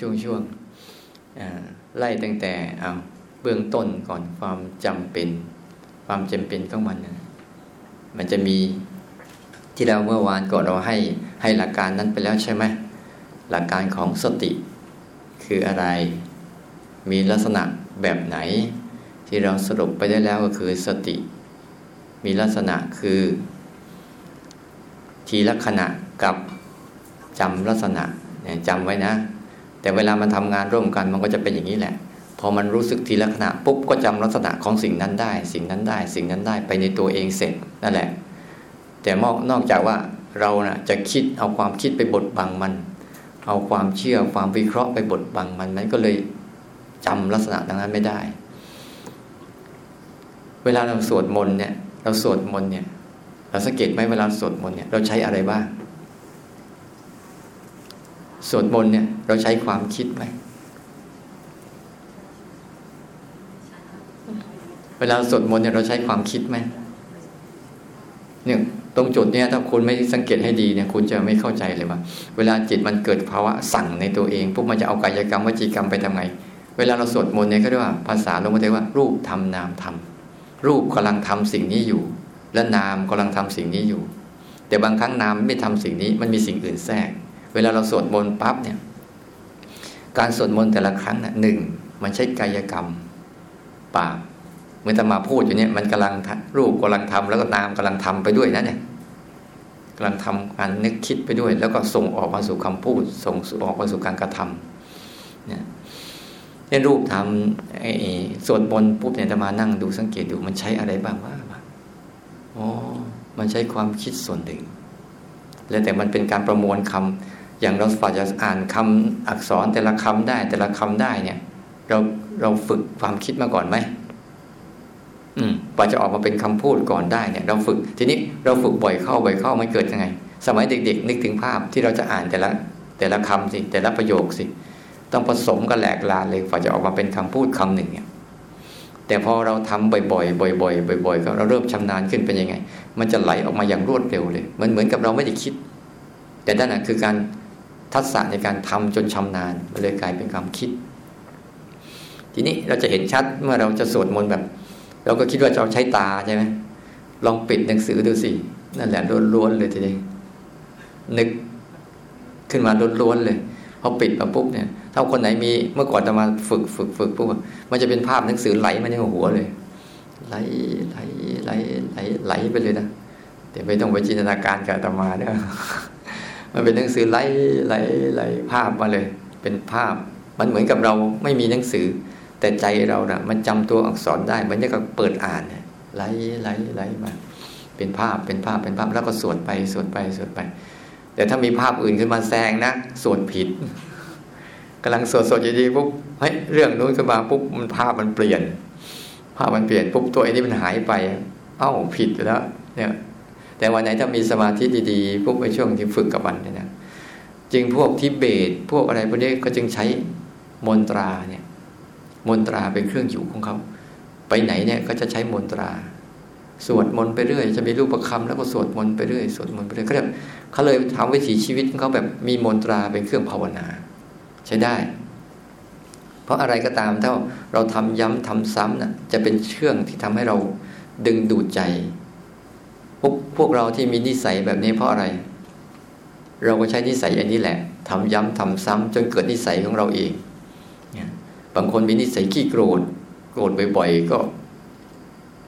รียงดูเป็นช่วงๆไล่ตั้งแต่เอาเบื้องต้นก่อนความจำเป็น ความจำเป็นของมันนะมันจะมีที่เราเมื่อวานก่อนเราให้ให้หลักการนั้นไปแล้วใช่ไหมหลักการของสติ คืออะไร มีลักษณะแบบไหน ที่เราสรุปไปได้แล้วก็คือสติ มีลักษณะคือ ทีละขณะกับจำลักษณะจำไว้นะ แต่เวลามันทำงานร่วมกันมันก็จะเป็นอย่างนี้แหละ พอมันรู้สึกทีละขณะปุ๊บก็จำลักษณะของสิ่งนั้นได้ สิ่งนั้นได้ สิ่งนั้นได้ไปในตัวเองเสร็จนั่นแหละ แต่นอกจากว่าเรานะ่ะจะคิดเอาความคิดไปบดบังมัน เอาความเชื่อความวิเคราะห์ไปบดบังมันมันก็เลยจำลักษณะดังนั้นไม่ได้ เวลาเราสวดมนต์เนี่ย เราสวดมนต์เนี่ย เราสังเกตไหมเวลาสวดมนต์เนี่ยเราใช้อะไรบ้าง สวดมนต์เนี่ย เราใช้ความคิดไหมเวลาสวดมนต์เนี่ยเราใช้ความคิดไหมเนี่ยตรงจุดเนี่ยถ้าคุณไม่สังเกตให้ดีเนี่ยคุณจะไม่เข้าใจเลยว่า เวลาจิตมันเกิดภาวะสั่งในตัวเองพวกมันจะเอากายกรรมวจีกรรมไปทำไง เวลาเราสวดมนต์เนี่ยก็เรียกว่าภาษาลงมาเทว่า รูปทำนามทำรูปกำลังทำสิ่งนี้อยู่ และนามกำลังทำสิ่งนี้อยู่ แต่บางครั้งนามไม่ทำสิ่งนี้มันมีสิ่งอื่นแทรก เวลาเราสวดมนต์ปั๊บเนี่ย การสวดมนต์แต่ละครั้งนะหนึ่งมันใช้กายกรรมปากเมื่อตมาพูดอยู่เนี่ยมันกำลังรูปกำลังทำแล้วก็นามกำลังทำไปด้วยนะเนี่ยกำลังทำการนึกคิดไปด้วย แล้วก็ส่งออกมาสู่คำพูด ส่งออกมาสู่การกระทำเนี่ยในรูปทำไอ้สวดมนต์ปุ๊บเนี่ยจะมานั่งดูสังเกตดูมันใช้อะไรบ้างว่าอ๋อมันใช้ความคิดส่วนหนึ่ง แล้วแต่มันเป็นการประมวลคำ อย่างเราฝ่าจะอ่านคำอักษรแต่ละคำได้ แต่ละคำได้เนี่ย เราเราฝึกความคิดมาก่อนไหมอืมกว่าจะออกมาเป็นคำพูดก่อนได้เนี่ย เราฝึก ทีนี้เราฝึกบ่อยเข้าบ่อยเข้ามันเกิดยังไง สมัยเด็ก ๆ นึกถึงภาพที่เราจะอ่านแต่ละ แต่ละคำสิแต่ละประโยคสิ ต้องผสมกันแหลกลานเลยกว่าจะออกมาเป็นคำพูดคำหนึ่งเนี่ยแต่พอเราทำบ่อยๆ บ่อยๆ บ่อยๆก็เราเริ่มชำนาญขึ้นเป็นยังไง มันจะไหลออกมาอย่างรวดเร็วเลย มันเหมือนกับเราไม่ได้คิด แต่ด้านนั้นคือการ ทักษะในการทำจนชำนาญมันเลยกลายเป็นความคิด ทีนี้เราจะเห็นชัดเมื่อเราจะสวดมนต์แบบ เราก็คิดว่าเราใช้ตาใช่ไหมลองปิดหนังสือดูสินั่นแหละล้วนๆเลยทีนี้นึกขึ้นมาล้วนๆเลยพอปิดมาปุ๊บเนี่ยถ้าคนไหนมีเมื่อก่อนจะมาฝึกฝึกฝึกปุ๊บมันจะเป็นภาพหนังสือไหลมาในหัวเลยไหลไหลไหลไหลไหลไปเลยนะแต่ไม่ต้องไปจินตนาการกับตมาเนีย มันเป็นหนังสือไหลไหลไหลภาพมาเลย เป็นภาพ มันเหมือนกับเราไม่มีหนังสือ แต่ใจเรานะ่ะ มันจำตัวอักษรได้มันจะก็เปิดอ่านไหลไหลไหลมาเป็นภาพเป็นภาพเป็นภาพแล้วก็สวดไปสวดไปสวดไป แต่ถ้ามีภาพอื่นขึ้นมาแซงนะสวดผิดกำลังสดสดอยู่ดีปุ๊บเฮ้ยเรื่องนู้นขึ้นมาปุ๊บมันภาพมันเปลี่ยน ภาพมันเปลี่ยนปุ๊บตัวไอ้นี่มันหายไป เอ้าผิดแล้ว เนี่ย แต่วันไหนถ้ามีสมาธิดีๆปุ๊บในช่วงที่ฝึกกับมันเนี่ยนะจึงพวกทิเบตพวกอะไรพวกนี้ก็จึงใช้มนตราเนี่ยมนตราเป็นเครื่องอยู่ของเขา ไปไหนเนี่ยก็จะใช้มนตรา สวดมนต์ไปเรื่อย จะมีรูปประคำแล้วก็สวดมนต์ไปเรื่อยสวดมนต์ไปเรื่อยเขาเลยเขาเลยทำวิถีชีวิตของเขาแบบมีมนตราเป็นเครื่องภาวนา ใช้ได้ เพราะอะไรก็ตามถ้าเราทำย้ำทำซ้ำนะ่ะจะเป็นเชื่องที่ทำให้เราดึงดูดใจ พวกพวกเราที่มีนิสัยแบบนี้เพราะอะไร เราก็ใช้นิสัยอันนี้แหละทำย้ำทำซ้ำจนเกิดนิสัยของเราเองบางคนมีนิสัยขี้โกรธโกรธบ่อยๆก็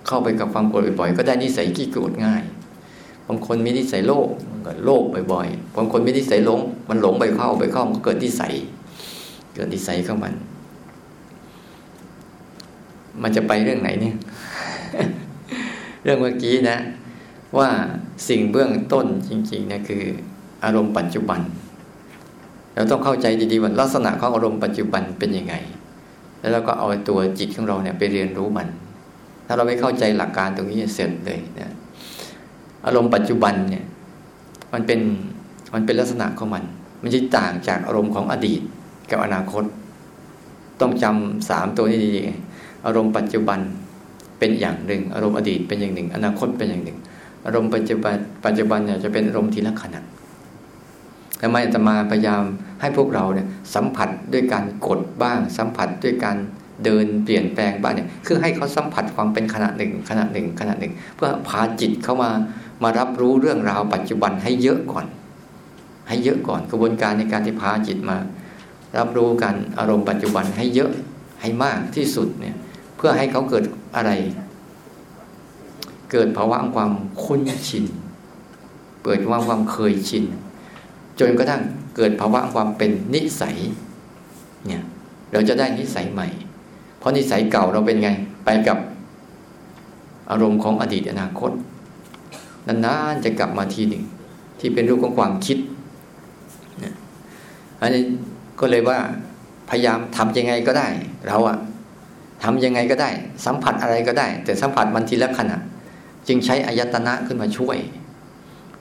เข้าไปกับความโกรธบ่อยๆก็ได้นิสัยขี้โกรธง่ายบางคนมีนิสัยโลภมันก็โลภบ่อยๆบางคนมีนิสัยหลง มันหลงไปเข้าไปเข้ามันก็เกิดนิสัย เกิดนิสัยของมัน มันจะไปเรื่องไหนเนี่ย เรื่องเมื่อกี้นะ ว่าสิ่งเบื้องต้นจริงๆเนะคือ อารมณ์ปัจจุบัน เราต้องเข้าใจดีๆว่าลักษณะของอารมณ์ปัจจุบันเป็นยังไง แล้วเราก็เอาตัวจิตของเราเนี่ยไปเรียนรู้มัน ถ้าเราไม่เข้าใจหลักการตรงนี้เสร็จเลยนะอารมณ์ปัจจุบันเนี่ย มันเป็นมันเป็นลักษณะของมัน มันจะต่างจากอารมณ์ของอดีตกับอนาคต ต้องจำสามตัวนี้ดีๆอารมณ์ปัจจุบันเป็นอย่างหนึ่ง อารมณ์อดีตเป็นอย่างหนึ่ง อนาคตเป็นอย่างหนึ่ง อารมณ์ปัจจุบันปัจจุบันเนี่ยจะเป็นอารมณ์ทีละขณะทำไมจะมาพยายามให้พวกเราเนี่ยสัมผัสด้วยการกดบ้าง สัมผัสด้วยการเดินเปลี่ยนแปลงบ้างเนี่ยคือให้เขาสัมผัสความเป็นขณะหนึ่งขณะหนึ่งขณะหนึ่ง เพื่อพาจิตเข้ามามารับรู้เรื่องราวปัจจุบันให้เยอะก่อน ให้เยอะก่อนกระบวนการในการที่พาจิตมา รับรู้กันอารมณ์ปัจจุบันให้เยอะให้มากที่สุดเนี่ยเพื่อให้เขาเกิดอะไร เกิดภาวะความคุ้นชินเกิดว่าความเคยชิน จนกระทั่งเกิดภาวะความเป็นนิสัย เนี่ย เราจะได้นิสัยใหม่ เพราะนิสัยเก่าเราเป็นไง ไปกับอารมณ์ของอดีตอนาคตนานๆจะกลับมาทีหนึ่ง ที่เป็นรูปของความคิดอันนี้ก็เลยว่าพยายามทำยังไงก็ได้ เราอะทำยังไงก็ได้ สัมผัสอะไรก็ได้ แต่สัมผัสมันทีละขณะ จึงใช้อายตนะขึ้นมาช่วย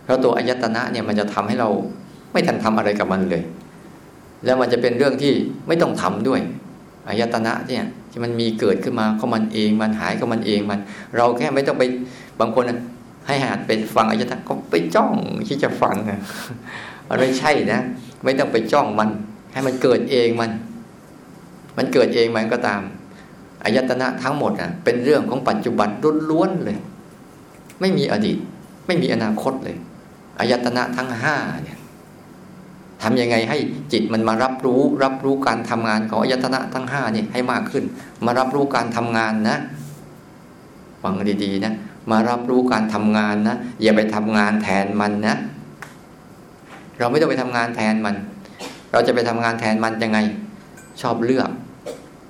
เพราะตัวอายตนะเนี่ยมันจะทำให้เราไม่ทันทำอะไรกับมันเลย แล้วมันจะเป็นเรื่องที่ไม่ต้องทำด้วยอายตนะเนี่ยที่มันมีเกิดขึ้นมาก็มันเองมันหายก็มันเองมัน เราแค่ไม่ต้องไปบางคนให้หัดไปฟังอายตนะก็ไปจ้องที่จะฟังนะมันไม่ใช่นะ ไม่ต้องไปจ้องมัน ให้มันเกิดเองมัน มันเกิดเองมันก็ตามอายตนะทั้งหมดอะเป็นเรื่องของปัจจุบันล้วนๆเลย ไม่มีอดีต ไม่มีอนาคตเลยอายตนะทั้งห้าเนี่ยทำยังไงให้จิตมันมารับรู้ รับรู้การทำงานของอายตนะทั้งห้านี่ให้มากขึ้น มารับรู้การทำงานนะฟังดีๆนะมารับรู้การทำงานนะอย่าไปทำงานแทนมันนะ เราไม่ต้องไปทำงานแทนมัน เราจะไปทำงานแทนมันยังไง ชอบเลือก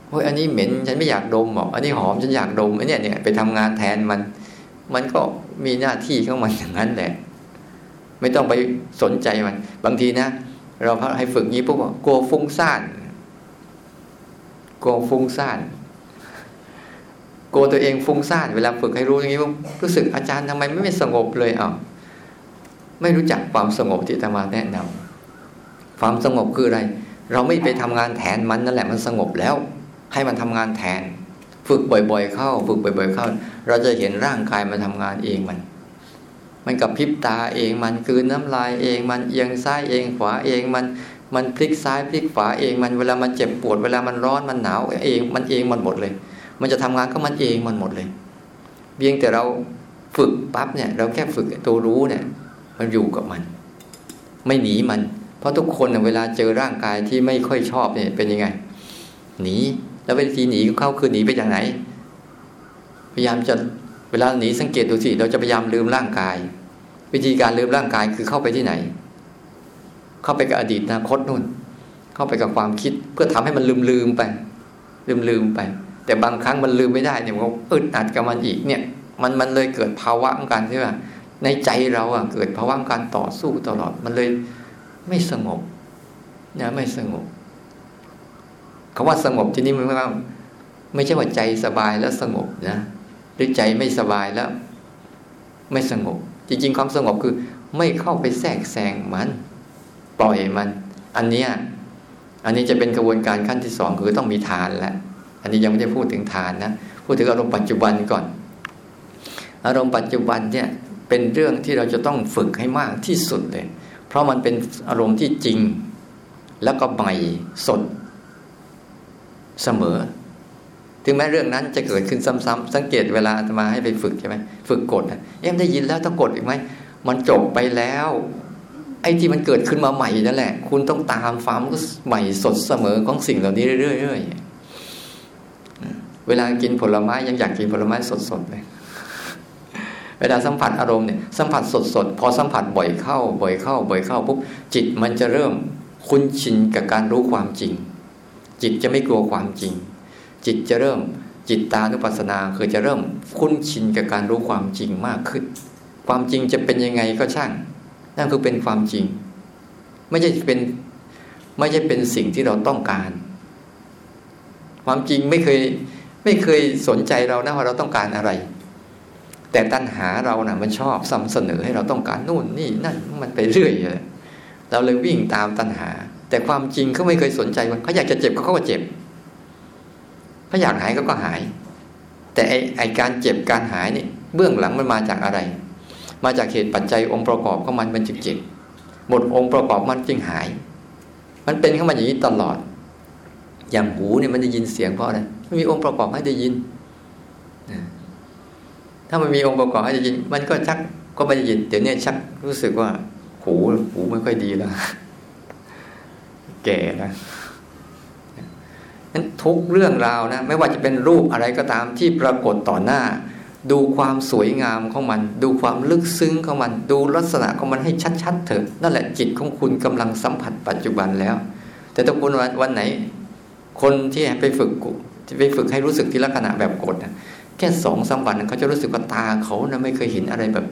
โอ้ยอันนี้เหม็น ฉันไม่อยากดมหรอกอันนี้หอมฉันอยากดมอันนี้เนี่ยไปทำงานแทนมัน มันก็มีหน้าที่ของมันอย่างนั้นแหละ ไม่ต้องไปสนใจมัน บางทีนะเราให้ฝึกงี้พวกว่ากลัวฟุ้งซ่านกลัวฟุ้งซ่านกลัวตัวเองฟุ้งซ่านเวลาฝึกให้รู้อย่างนี้ปุ๊บรู้สึกอาจารย์ทำไมไม่สงบเลยอะไม่รู้จักความสงบที่ธรรมาแนะนำความสงบคืออะไร เราไม่ไปทำงานแทนมันนั่นแหละมันสงบแล้ว ให้มันทำงานแทน ฝึกบ่อย ๆ เข้า ฝึกบ่อย ๆ เข้า เราจะเห็นร่างกายมันทำงานเองมัน มันกับพริบตาเองมันคืนน้ำลายเองมันเอียงซ้ายเองขวาเองมันมันพลิกซ้ายพลิกขวาเองมันเวลามันเจ็บปวดเวลามันร้อนมันหนาวเองมันเองมันหมดเลย มันจะทำงานก็มันเองมันหมดเลยเพียงแต่เราฝึกปั๊บเนี่ยเราแค่ฝึกตัวรู้เนี่ย มันอยู่กับมัน ไม่หนีมัน เพราะทุกคนเวลาเจอร่างกายที่ไม่ค่อยชอบเนี่ยเป็นยังไง หนี แล้ววิธีหนีเข้าคือหนีไปจากไหน พยายามจะเวลาหนีสังเกตดูสิเราจะพยายามลืมร่างกาย วิธีการลืมร่างกายคือเข้าไปที่ไหน เข้าไปกับอดีตอนาคตนู่น เข้าไปกับความคิดเพื่อทำให้มันลืมลืมไป ลืมลืมไป แต่บางครั้งมันลืมไม่ได้เนี่ยมันก็อึดอัดกับมันอีกเนี่ย มันมันเลยเกิดภาวะของการที่ว่าในใจเราอะเกิดภาวะการต่อสู้ตลอดมันเลยไม่สงบนะไม่สงบ คำว่าสงบที่นี่มันไม่ว่าไม่ใช่ว่าใจสบายแล้วสงบนะหรือใจไม่สบายแล้ว ไม่สงบ จริง ๆ ความสงบคือ ไม่เข้าไปแทรกแซงมัน ปล่อยมัน อันเนี้ยอันนี้จะเป็นกระบวนการขั้นที่สองคือต้องมีทานแล้วอันนี้ยังไม่ได้พูดถึงทานนะพูดถึงอารมณ์ปัจจุบันก่อน อารมณ์ปัจจุบันเนี่ยเป็นเรื่องที่เราจะต้องฝึกให้มากที่สุดเลย เพราะมันเป็นอารมณ์ที่จริง แล้วก็ใหม่สด เสมอ ถึงแม้เรื่องนั้นจะเกิดขึ้นซ้ำๆสังเกตเวลามาให้ไปฝึกใช่ไหมฝึกกดเอ็มได้ยินแล้วต้องกดอีกไหมมันจบไปแล้ว ไอ้ที่มันเกิดขึ้นมาใหม่นั่นแหละ คุณต้องตามฟามก็ใหม่สดเสมอของสิ่งเหล่านี้เรื่อยๆเวลากินผลไม้ยังอยากกินผลไม้สดๆเลยเวลาสัมผัสอารมณ์เนี่ยสัมผัสสดๆพอสัมผัสบ่อยเข้า บ่อยเข้า บ่อยเข้าปุ๊บจิตมันจะเริ่มคุ้นชินกับการรู้ความจริง จิตจะไม่กลัวความจริง จิตจะเริ่มจิตตานุปัสสนาคือจะเริ่มคุ้นชินกับการรู้ความจริงมากขึ้น ความจริงจะเป็นยังไงก็ช่าง นั่นคือเป็นความจริง ไม่ใช่เป็นไม่ใช่เป็นสิ่งที่เราต้องการ ความจริงไม่เคยไม่เคยสนใจเรานะว่าเราต้องการอะไร แต่ตัณหาเรานะ่ะ มันชอบซ้ำเสนอให้เราต้องการนู่นนี่นั่นมันไปเรื่อยเลยเราเลยวิ่งตามตัณหา แต่ความจริงเขาไม่เคยสนใจมันเขาอยากจะเจ็บเขาก็เจ็บเขาอยากหายเขาก็หาย แต่ไอไอการเจ็บการหายนี่เบื้องหลังมันมาจากอะไร มาจากเหตุปัจจัยองค์ประกอบของมันมันจึงเจ็บหมดองค์ประกอบมันจึงหาย มันเป็นเข้ามาอย่างนี้ตลอด อย่างหูเนี่ยมันได้ยินเสียงเพราะอะไรไม่มีองค์ประกอบให้ได้ยินถ้ามันมีองค์ประกอบให้ได้ยิน มันก็ชักก็ไม่ได้ยินเดี๋ยวนี้ชักรู้สึกว่าหูหูไม่ค่อยดีแล้ว แก่แล้วนั้นทุกเรื่องราวนะ ไม่ว่าจะเป็นรูปอะไรก็ตามที่ปรากฏต่อหน้า ดูความสวยงามของมัน ดูความลึกซึ้งของมัน ดูลักษณะของมันให้ชัดๆเถอะนั่นแหละจิตของคุณกำลังสัมผัสปัจจุบันแล้ว แต่ถ้าคุณวันไหน คนที่ไปฝึกไปฝึกให้รู้สึกที่ลักษณะแบบกดนะแค่สองสามวันเขาจะรู้สึกว่าตาเขานะไม่เคยเห็นอะไรแบบ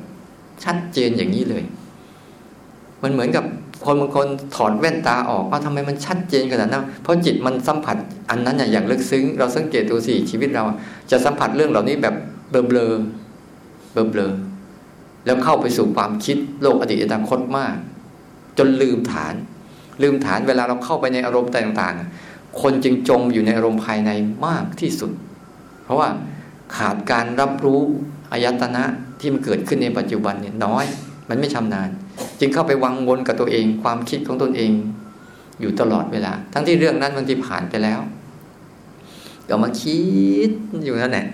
ชัดเจนอย่างนี้เลย มันเหมือนกับ คนบางคนถอดแว่นตาออกว่าทำไมมันชัดเจนขนาดนั้นเพราะจิตมันสัมผัสอันนั้นอย่างลึกซึ้ง เราสังเกตดูสิชีวิตเรา จะสัมผัสเรื่องเหล่านี้แบบเบลอเบลอเบลอเบลอแล้วเข้าไปสู่ความคิดโลกอดีตอนาคตมาก จนลืมฐาน ลืมฐานเวลาเราเข้าไปในอารมณ์ต่างๆ คนจึงจมอยู่ในอารมณ์ภายในมากที่สุด เพราะว่าขาดการรับรู้อายตนะที่มันเกิดขึ้นในปัจจุบันเนี่ยน้อย มันไม่ชำนาญ จึงเข้าไปวังวนกับตัวเอง ความคิดของตนเอง อยู่ตลอดเวลา ทั้งที่เรื่องนั้นบางทีผ่านไปแล้วก็มาคิดอยู่นั่นแหละ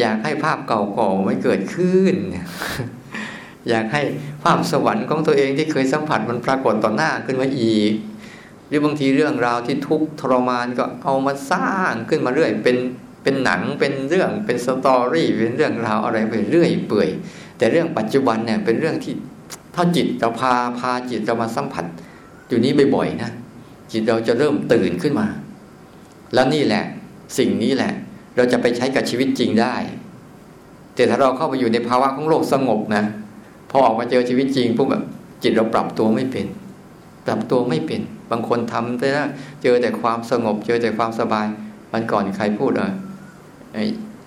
อยากให้ภาพเก่าๆไม่เกิดขึ้น อยากให้ภาพสวรรค์ของตัวเองที่เคยสัมผัสมันปรากฏต่อหน้าขึ้นมาอีก หรือบางทีเรื่องราวที่ทุกข์ทรมานก็เอามาสร้างขึ้นมาเรื่อย เป็นเป็นหนังเป็นเรื่องเป็นสตอรี่เป็นเรื่องราวอะไรไปเรื่อยเปื่อย แต่เรื่องปัจจุบันเนี่ยเป็นเรื่องที่ถ้าจิตเราพาพาจิตเรามาสัมผัส อยู่นี้บ่อยๆนะจิตเราจะเริ่มตื่นขึ้นมา แล้วนี่แหละ สิ่งนี้แหละ เราจะไปใช้กับชีวิตจริงได้ แต่ถ้าเราเข้าไปอยู่ในภาวะของโลกสงบนะพอออกมาเจอชีวิตจริงปุ๊บแบบจิตเราปรับตัวไม่เป็น ปรับตัวไม่เป็น บางคนทำแต่เจอแต่ความสงบ เจอแต่ความสบายมันก่อนใครพูดเออ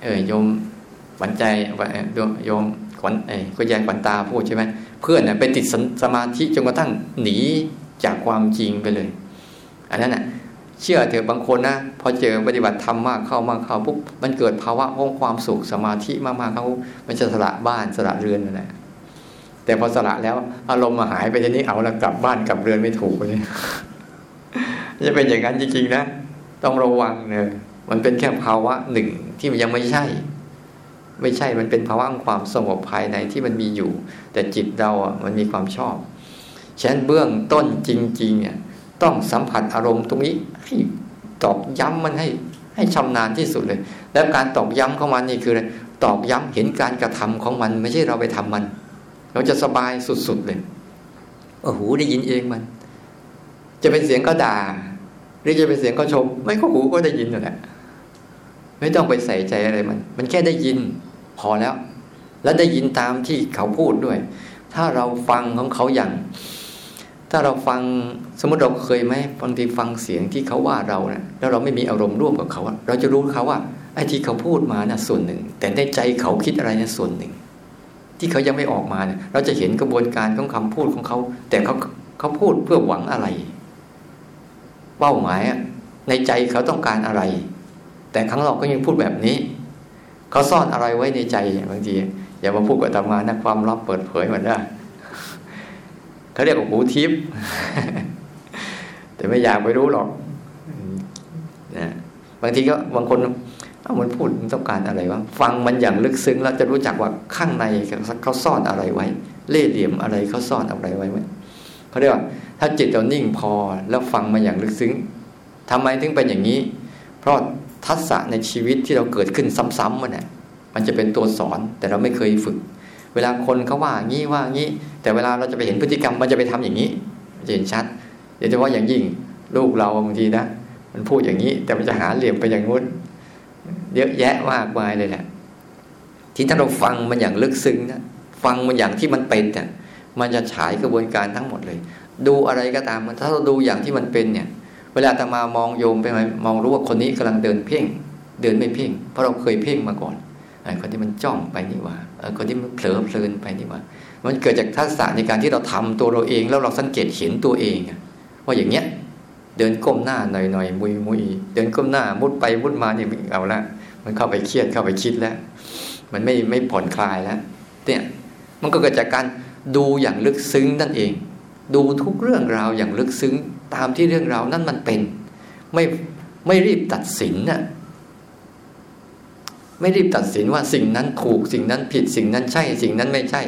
เออโยมขวัญใจโยม ขวัญเอ้ก็ยายขวัญตาพูดใช่ไหมเพื่อนเนี่ยไปติดสมาธิจนกระทั่งหนีจากความจริงไปเลย อันนั้นน่ะเชื่อเถอะบางคนนะพอเจอปฏิบัติธรรมมากเข้ามากเข้าปุ๊บมันเกิดภาวะของความสุขสมาธิมากๆเขามันจะสละบ้านสละเรือนนั่นแหละแต่พอสละแล้ว อารมณ์มาหายไปทีนี้เอาแล้วกลับบ้านกลับเรือนไม่ถูกเลยจะเป็นอย่างนั้นจริงๆนะ ต้องระวังเนยมันเป็นแค่ภาวะหนึ่งที่มันยังไม่ใช่ ไม่ใช่มันเป็นภาวะของความสงบภายในที่มันมีอยู่ แต่จิตเราอะมันมีความชอบฉะนั้นเบื้องต้นจริงๆเนี่ยต้องสัมผัสอารมณ์ตรงนี้ให้ตอกย้ำมันให้ให้ชำนาญที่สุดเลย แล้วการตอกย้ำของมันนี่คืออะไรตอกย้ำเห็นการกระทำของมัน ไม่ใช่เราไปทำมัน เราจะสบายสุดๆเลยโอ้โหได้ยินเองมัน จะเป็นเสียงก็ด่า หรือจะเป็นเสียงก็ชม ไม่ก็หูก็ได้ยินนั่นแหละไม่ต้องไปใส่ใจอะไรมัน มันแค่ได้ยิน พอแล้ว แล้วได้ยินตามที่เขาพูดด้วย ถ้าเราฟังของเขาอย่าง ถ้าเราฟังสมมติเราเคยไหมบางทีฟังเสียงที่เขาว่าเราเนะี่ยแล้วเราไม่มีอารมณ์ร่วมกับเขาเราจะรู้เขาว่าไอ้ที่เขาพูดมานะ่ะส่วนหนึ่ง แต่ในใจเขาคิดอะไรนะส่วนหนึ่ง ที่เขายังไม่ออกมาเนี่ยเราจะเห็นกระบวนการของคำพูดของเขา แต่เขาเขาพูดเพื่อหวังอะไร เป้าหมายในใจเขาต้องการอะไร แต่ข้างนอกก็ยังพูดแบบนี้ เขาซ่อนอะไรไว้ในใจบางทีอย่ามาพูดกับตมานะความลับเปิดเผยมันได้เขาเรียกว่าหูทิพย์แต่ไม่อยากไปรู้หรอกนะบางทีก็บางคนเอามันพูดมันต้องการอะไรวะฟังมันอย่างลึกซึ้งแล้วจะรู้จักว่าข้างในเขาซ่อนอะไรไว้ เล่ห์เหลี่ยมอะไรเขาซ่อนอะไรไว้ไหมเขาเรียกว่า ถ้าจิตเรานิ่งพอแล้วฟังมาอย่างลึกซึ้งทำไมถึงเป็นอย่างนี้ เพราะ ทักษะในชีวิตที่เราเกิดขึ้นซ้ำๆมันเนี่ยมันจะเป็นตัวสอนแต่เราไม่เคยฝึก เวลาคนเขาว่างี้ว่างี้ แต่เวลาเราจะไปเห็นพฤติกรรมมันจะไปทำอย่างนี้จะเห็นชัดโดยเฉพาะอย่างยิ่งลูกเราบางทีนะมันพูดอย่างนี้ แต่มันจะหาเหลี่ยมไปอย่างงู้นเยอะแยะมากมายเลยแหละที่ถ้าเราฟังมันอย่างลึกซึ้งนะฟังมันอย่างที่มันเป็นเนี่ยมันจะฉายกระบวนการทั้งหมดเลย ดูอะไรก็ตามมันถ้าเราดูอย่างที่มันเป็นเนี่ย วลาตมามองโยมไปไหมมองรู้ว่าคนนี้กำลังเดินเพ่ง เดินไม่เพ่ง เพราะเราเคยเพ่งมาก่อนไอ้คนที่มันจ้องไปนี่ว่าคนที่มันเผลอเพลินไปนี่ว่า มันเกิดจากทักษะในการที่เราทำตัวเราเองแล้วเราสังเกตเห็นตัวเองว่าอย่างเงี้ย เดินก้มหน้าหน่อยหน่อยมุยมุยเดินก้มหน้ามุดไปมุดมาเนี่ยเอาละมันเข้าไปเครียดเข้าไปคิดแล้ว มันไม่ไม่ผ่อนคลายแล้วเนี่ยมันก็เกิดจากการดูอย่างลึกซึ้งนั่นเอง ดูทุกเรื่องราวอย่างลึกซึ้ง ตามที่เรื่องราวนั้นมันเป็น ไม่ไม่รีบตัดสินน่ะไม่รีบตัดสินว่าสิ่งนั้นถูกสิ่งนั้นผิดสิ่งนั้นใช่ สิ่งนั้นไม่ใช่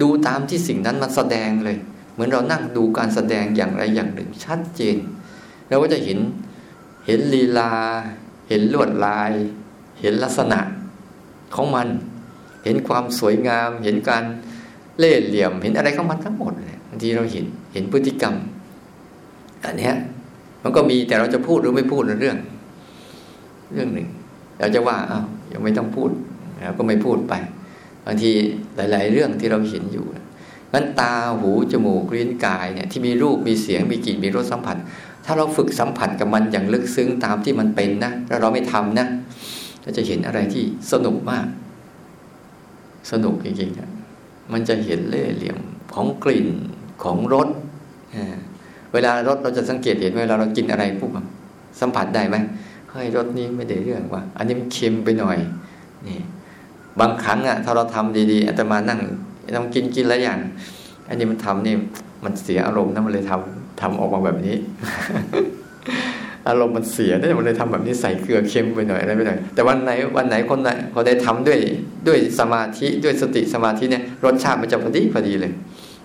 ดูตามที่สิ่งนั้นมันแสดงเลย เหมือนเรานั่งดูการแสดงอย่างไรอย่างหนึ่งชัดเจน เราก็จะเห็นเห็นลีลา เห็นลวดลาย เห็นลักษณะของมัน เห็นความสวยงาม เห็นการเล่ห์เหลี่ยม เห็นอะไรของมันทั้งหมดเลยบางทีเราเห็นเห็นพฤติกรรม อันนี้มันก็มีแต่เราจะพูดหรือไม่พูดเรื่อง เรื่องหนึ่ง เราจะว่าอ้าวยังไม่ต้องพูดเราก็ไม่พูดไปบางทีหลาย ๆ เรื่องที่เราเห็นอยู่นั้นตาหูจมูกลิ้นกายเนี่ยที่มีรูปมีเสียงมีกลิ่นมีรสสัมผัส ถ้าเราฝึกสัมผัสกับมันอย่างลึกซึ้งตามที่มันเป็นนะแล้วเราไม่ทำนะเราจะเห็นอะไรที่สนุกมาก สนุกจริงๆมันจะเห็นเล่เหลี่ยมของกลิ่นของรส เวลารสเราจะสังเกตเห็นเวลาเรากินอะไรปุ๊บสัมผัสได้ไหมเฮ้ยรสนี้ไม่ได้เรื่องว่ะอันนี้มันเค็มไปหน่อยนี่บางครั้งอะถ้าเราทำดีๆอาตมานั่งต้องกินกินแล้วอย่าง อันนี้มันทำนี่มันเสียอารมณ์นะมันเลยทำทำออกมาแบบนี้ อารมณ์มันเสียนี่มันเลยทำแบบนี้ใส่เกลือเค็มไปหน่อยอะไรไปหน่อยแต่วันไหนวันไหนคนไหนเขาได้ทำด้วยด้วยสมาธิด้วยสติสมาธิเนี่ยรสชาติมันจะพอดีพอดีเลย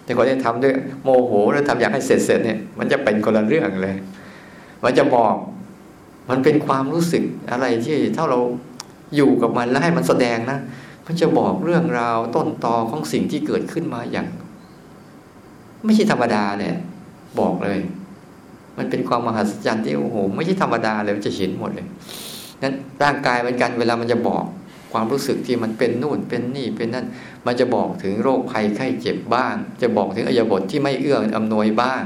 แต่เขาได้ทำด้วยโมโหแล้วทำอยากให้เสร็จเสร็จเนี่ย มันจะเป็นคนละเรื่องเลย มันจะบอกมันเป็นความรู้สึกอะไรที่ถ้าเราอยู่กับมันแล้วให้มันแสดงนะ มันจะบอกเรื่องราวต้นตอของสิ่งที่เกิดขึ้นมาอย่าง ไม่ใช่ธรรมดาเนี่ย บอกเลย มันเป็นความมหัศจรรย์ที่โอ้โห ไม่ใช่ธรรมดาเลยมันจะเห็นหมดเลยนั้นร่างกายเหมือนกันเวลามันจะบอก ความรู้สึกที่มันเป็นนู่นเป็นนี่เป็นนั่น มันจะบอกถึงโรคภัยไข้เจ็บบ้าง จะบอกถึงอายบทที่ไม่เอื้ออำนวยบ้าง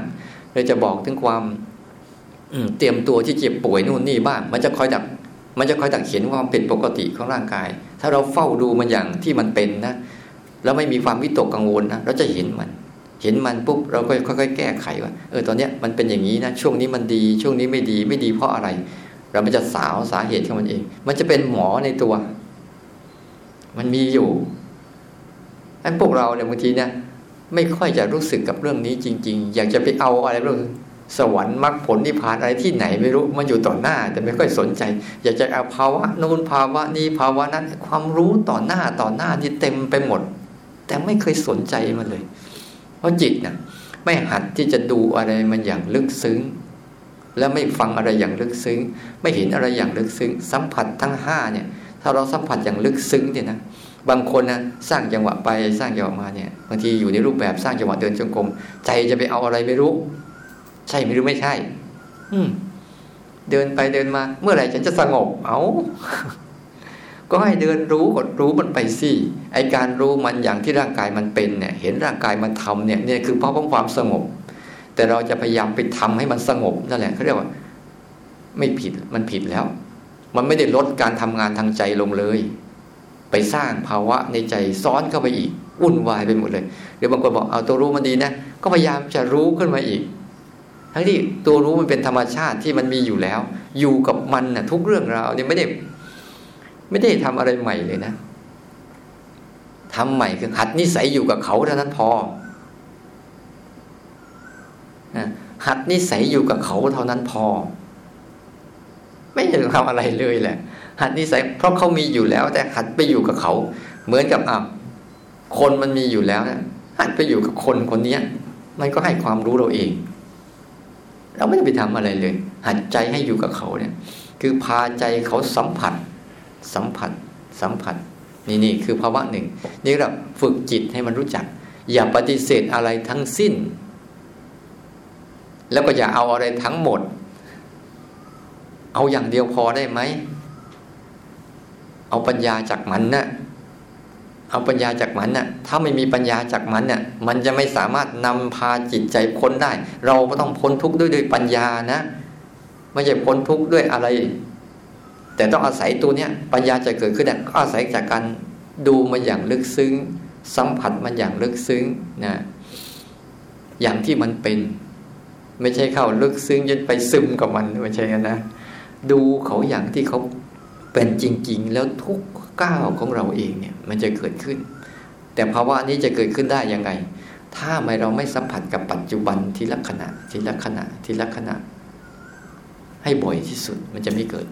หรือจะบอกถึงความเตรียมตัวที่เจ็บป่วยนู่นนี่บ้าง มันจะคอยดัก มันจะคอยดักเห็นความผิดปกติของร่างกาย ถ้าเราเฝ้าดูมันอย่างที่มันเป็นนะแล้วไม่มีความวิตกกังวลนะเราจะเห็นมัน เห็นมันปุ๊บเราก็ค่อยๆแก้ไขว่าเออตอนเนี้ยมันเป็นอย่างนี้นะช่วงนี้มันดี ช่วงนี้ไม่ดีไม่ดีเพราะอะไร เรามันจะสาวสาเหตุของมันเอง มันจะเป็นหมอในตัว มันมีอยู่อันพวกเราเนี่ยบางทีเนี่ยไม่ค่อยจะรู้สึกกับเรื่องนี้จริง ๆ อยากจะไปเอาอะไรเรื่องสวรรค์มรรคผลนิพพานอะไรที่ไหนไม่รู้มันอยู่ต่อหน้า แต่ไม่ค่อยสนใจ อยากจะเอาภาวะนู้นภาวะนี้ภาวะนั้น ความรู้ต่อหน้าต่อหน้าที่เต็มไปหมด แต่ไม่เคยสนใจมันเลย เพราะจิตนะ่ะไม่หัดที่จะดูอะไรมันอย่างลึกซึ้ง และไม่ฟังอะไรอย่างลึกซึ้ง ไม่เห็นอะไรอย่างลึกซึ้ง สัมผัสทั้งห้าเนี่ย ถ้าเราสัมผัสอย่างลึกซึ้งเนี่ยนะบางคนนะสร้างจังหวะไปสร้างจังหวะมาเนี่ยบางทีอยู่ในรูปแบบสร้างจังหวะเดินจงกรมใจจะไปเอาอะไรไม่รู้ ใช่หรือไม่ใช่ อืมเดินไปเดินมา เมื่อไหร่ฉันจะสงบเอาก็ให้เดินรู้กดรู้มันไปสิไอการรู้มันอย่างที่ร่างกายมันเป็นเนี่ย เห็นร่างกายมันทำเนี่ยเนี่ยคือเพราะความสงบ แต่เราจะพยายามไปทำให้มันสงบนั่นแหละเขาเรียกว่า ไม่ผิดมันผิดแล้ว มันไม่ได้ลดการทำงานทางใจลงเลย ไปสร้างภาวะในใจซ้อนเข้าไปอีกวุ่นวายไปหมดเลยเดี๋ยวบางคนบอกเอาตัวรู้มันดีนะก็พยายามจะรู้ขึ้นมาอีก ทั้งที่ตัวรู้มันเป็นธรรมชาติที่มันมีอยู่แล้ว อยู่กับมันนะทุกเรื่องราวเนี่ยไม่ได้ ไม่ได้ทำอะไรใหม่เลยนะทำใหม่คือหัดนิสัยอยู่กับเขาเท่านั้นพอหัดนิสัยอยู่กับเขาเท่านั้นพอ ไม่ได้ทำอะไรเลยแหละ หัดนิสัยเพราะเขามีอยู่แล้ว แต่หัดไปอยู่กับเขา เหมือนกับอะคนมันมีอยู่แล้วนะหัดไปอยู่กับคนคนนี้มันก็ให้ความรู้เราเอง เราไม่ได้ไปทำอะไรเลย หัดใจให้อยู่กับเขาเนี่ย คือพาใจเขาสัมผัส สัมผัส สัมผัส นี่นี่คือภาวะหนึ่ง นี่เราฝึกจิตให้มันรู้จัก อย่าปฏิเสธอะไรทั้งสิ้น แล้วก็อย่าเอาอะไรทั้งหมด เอาอย่างเดียวพอได้ไหม เอาปัญญาจากมันนะ่ะเอาปัญญาจากมันน่ะ ถ้าไม่มีปัญญาจากมันนี่ยมันจะไม่สามารถนำพาจิตใจพ้นได้ เราก็ต้องพ้นทุกข์ด้วยด้วยปัญญานะ ไม่ใช่พ้นทุกข์ด้วยอะไร แต่ต้องอาศัยตัวเนี้ยปัญญาจะเกิดขึ้นก็อาศัยจากการดูมันอย่างลึกซึ้ง สัมผัสมันอย่างลึกซึ้งนะอย่างที่มันเป็น ไม่ใช่เข้าลึกซึ้งจนไปซึมกับมันไม่ใช่กันนะ ดูเขาอย่างที่เขาเป็นจริง ๆ แล้วทุกก้าวของเราเองเนี่ยมันจะเกิดขึ้น แต่ภาวะนี้จะเกิดขึ้นได้ยังไง ถ้าไม่เราไม่สัมผัสกับปัจจุบันทีละขณะทีละขณะทีละขณะ ให้บ่อยที่สุดมันจะไม่เกิด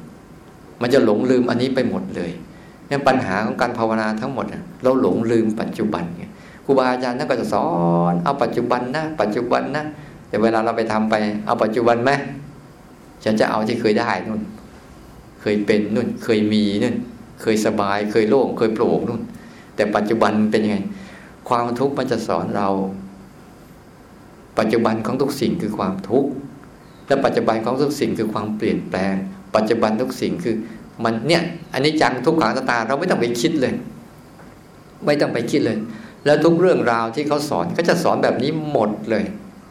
มันจะหลงลืมอันนี้ไปหมดเลยนี่ปัญหาของการภาวนาทั้งหมดเราหลงลืมปัจจุบันไงครูบาอาจารย์ท่านก็จะสอนเอาปัจจุบันนะปัจจุบันนะแต่เวลาเราไปทำไป เอาปัจจุบันไหม ฉันจะเอาที่เคยได้นู่น เคยเป็นนู่น เคยมีนู่น เคยสบาย เคยโล่ง เคยโปร่งนู่น แต่ปัจจุบันเป็นยังไง ความทุกข์มันจะสอนเรา ปัจจุบันของทุกสิ่งคือความทุกข์ และปัจจุบันของทุกสิ่งคือความเปลี่ยนแปลง ปัจจุบันทุกสิ่งคือ มันเนี่ยอันนี้จังทุกขังตา เราไม่ต้องไปคิดเลย ไม่ต้องไปคิดเลย แล้วทุกเรื่องราวที่เขาสอนก็จะสอนแบบนี้หมดเลย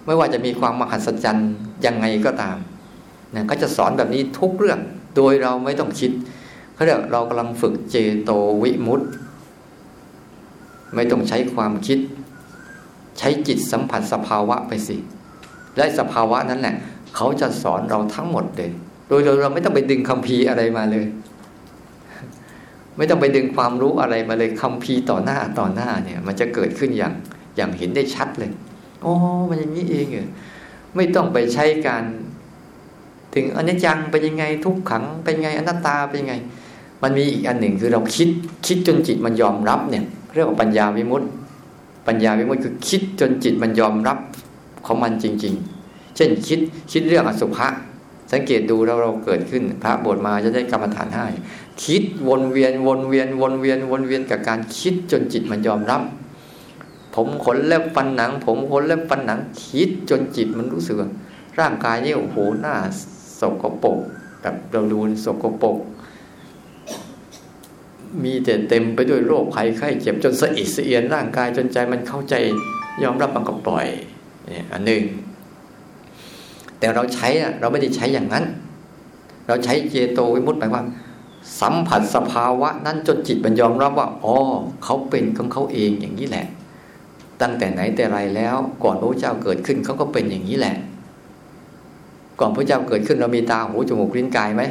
ไม่ว่าจะมีความมหัศจรรย์ยังไงก็ตาม นะก็จะสอนแบบนี้ทุกเรื่องโดยเราไม่ต้องคิดเขาเรียกเรากำลังฝึกเจโตวิมุตต์ไม่ต้องใช้ความคิด ใช้จิตสัมผัสสภาวะไปสิและสภาวะนั้นแหละเขาจะสอนเราทั้งหมดเลย โดยเราไม่ต้องไปดึงคำพีอะไรมาเลย ไม่ต้องไปดึงความรู้อะไรมาเลยคำพีต่อหน้าต่อหน้าเนี่ย มันจะเกิดขึ้นอย่างอย่างเห็นได้ชัดเลยอ๋อมันอย่างนี้เองเหรอไม่ต้องไปใช้การ ถึงอนิจจังเป็นยังไงทุกขังเป็นยังไงอนัตตาเป็นยังไง มันมีอีกอันหนึ่งคือเราคิดคิดจนจิตมันยอมรับเนี่ยเรียกว่าปัญญาวิมุตติ ปัญญาวิมุตติคือคิดจนจิตมันยอมรับของมันจริง ๆ เช่นคิดคิดเรื่องอสุภะสังเกตดูเราเราเกิดขึ้น พระบทมาจะได้กรรมฐานให้คิดวนเวียนวนเวียนวนเวียนวนเวียนกับการคิดจนจิตมันยอมรับ ผมขนเล็บฟันหนัง ผมขนเล็บฟันหนัง คิดจนจิตมันรู้สึกร่างกายนี่โอ้โหหน้า สกปรกแบบเราดูสกปรกมีแต่เต็มไปด้วยโรคภัยไข้เจ็บจนสะอิดสะเอียนร่างกายจนใจมันเข้าใจยอมรับมันก็ปล่อยเนี่ยอันหนึ่งแต่เราใช้อะเราไม่ได้ใช้อย่างนั้น เราใช้เจโตวิมุตต์หมายว่า สัมผัสสภาวะนั้นจนจิตมันยอมรับว่าอ๋อเขาเป็นของเขาเองอย่างนี้แหละ ตั้งแต่ไหนแต่ไรแล้วก่อนพระเจ้าเกิดขึ้นเขาก็เป็นอย่างนี้แหละ ก่อนพระเจ้าเกิดขึ้นเรามีตาหูจมูกลิ้นกายไหม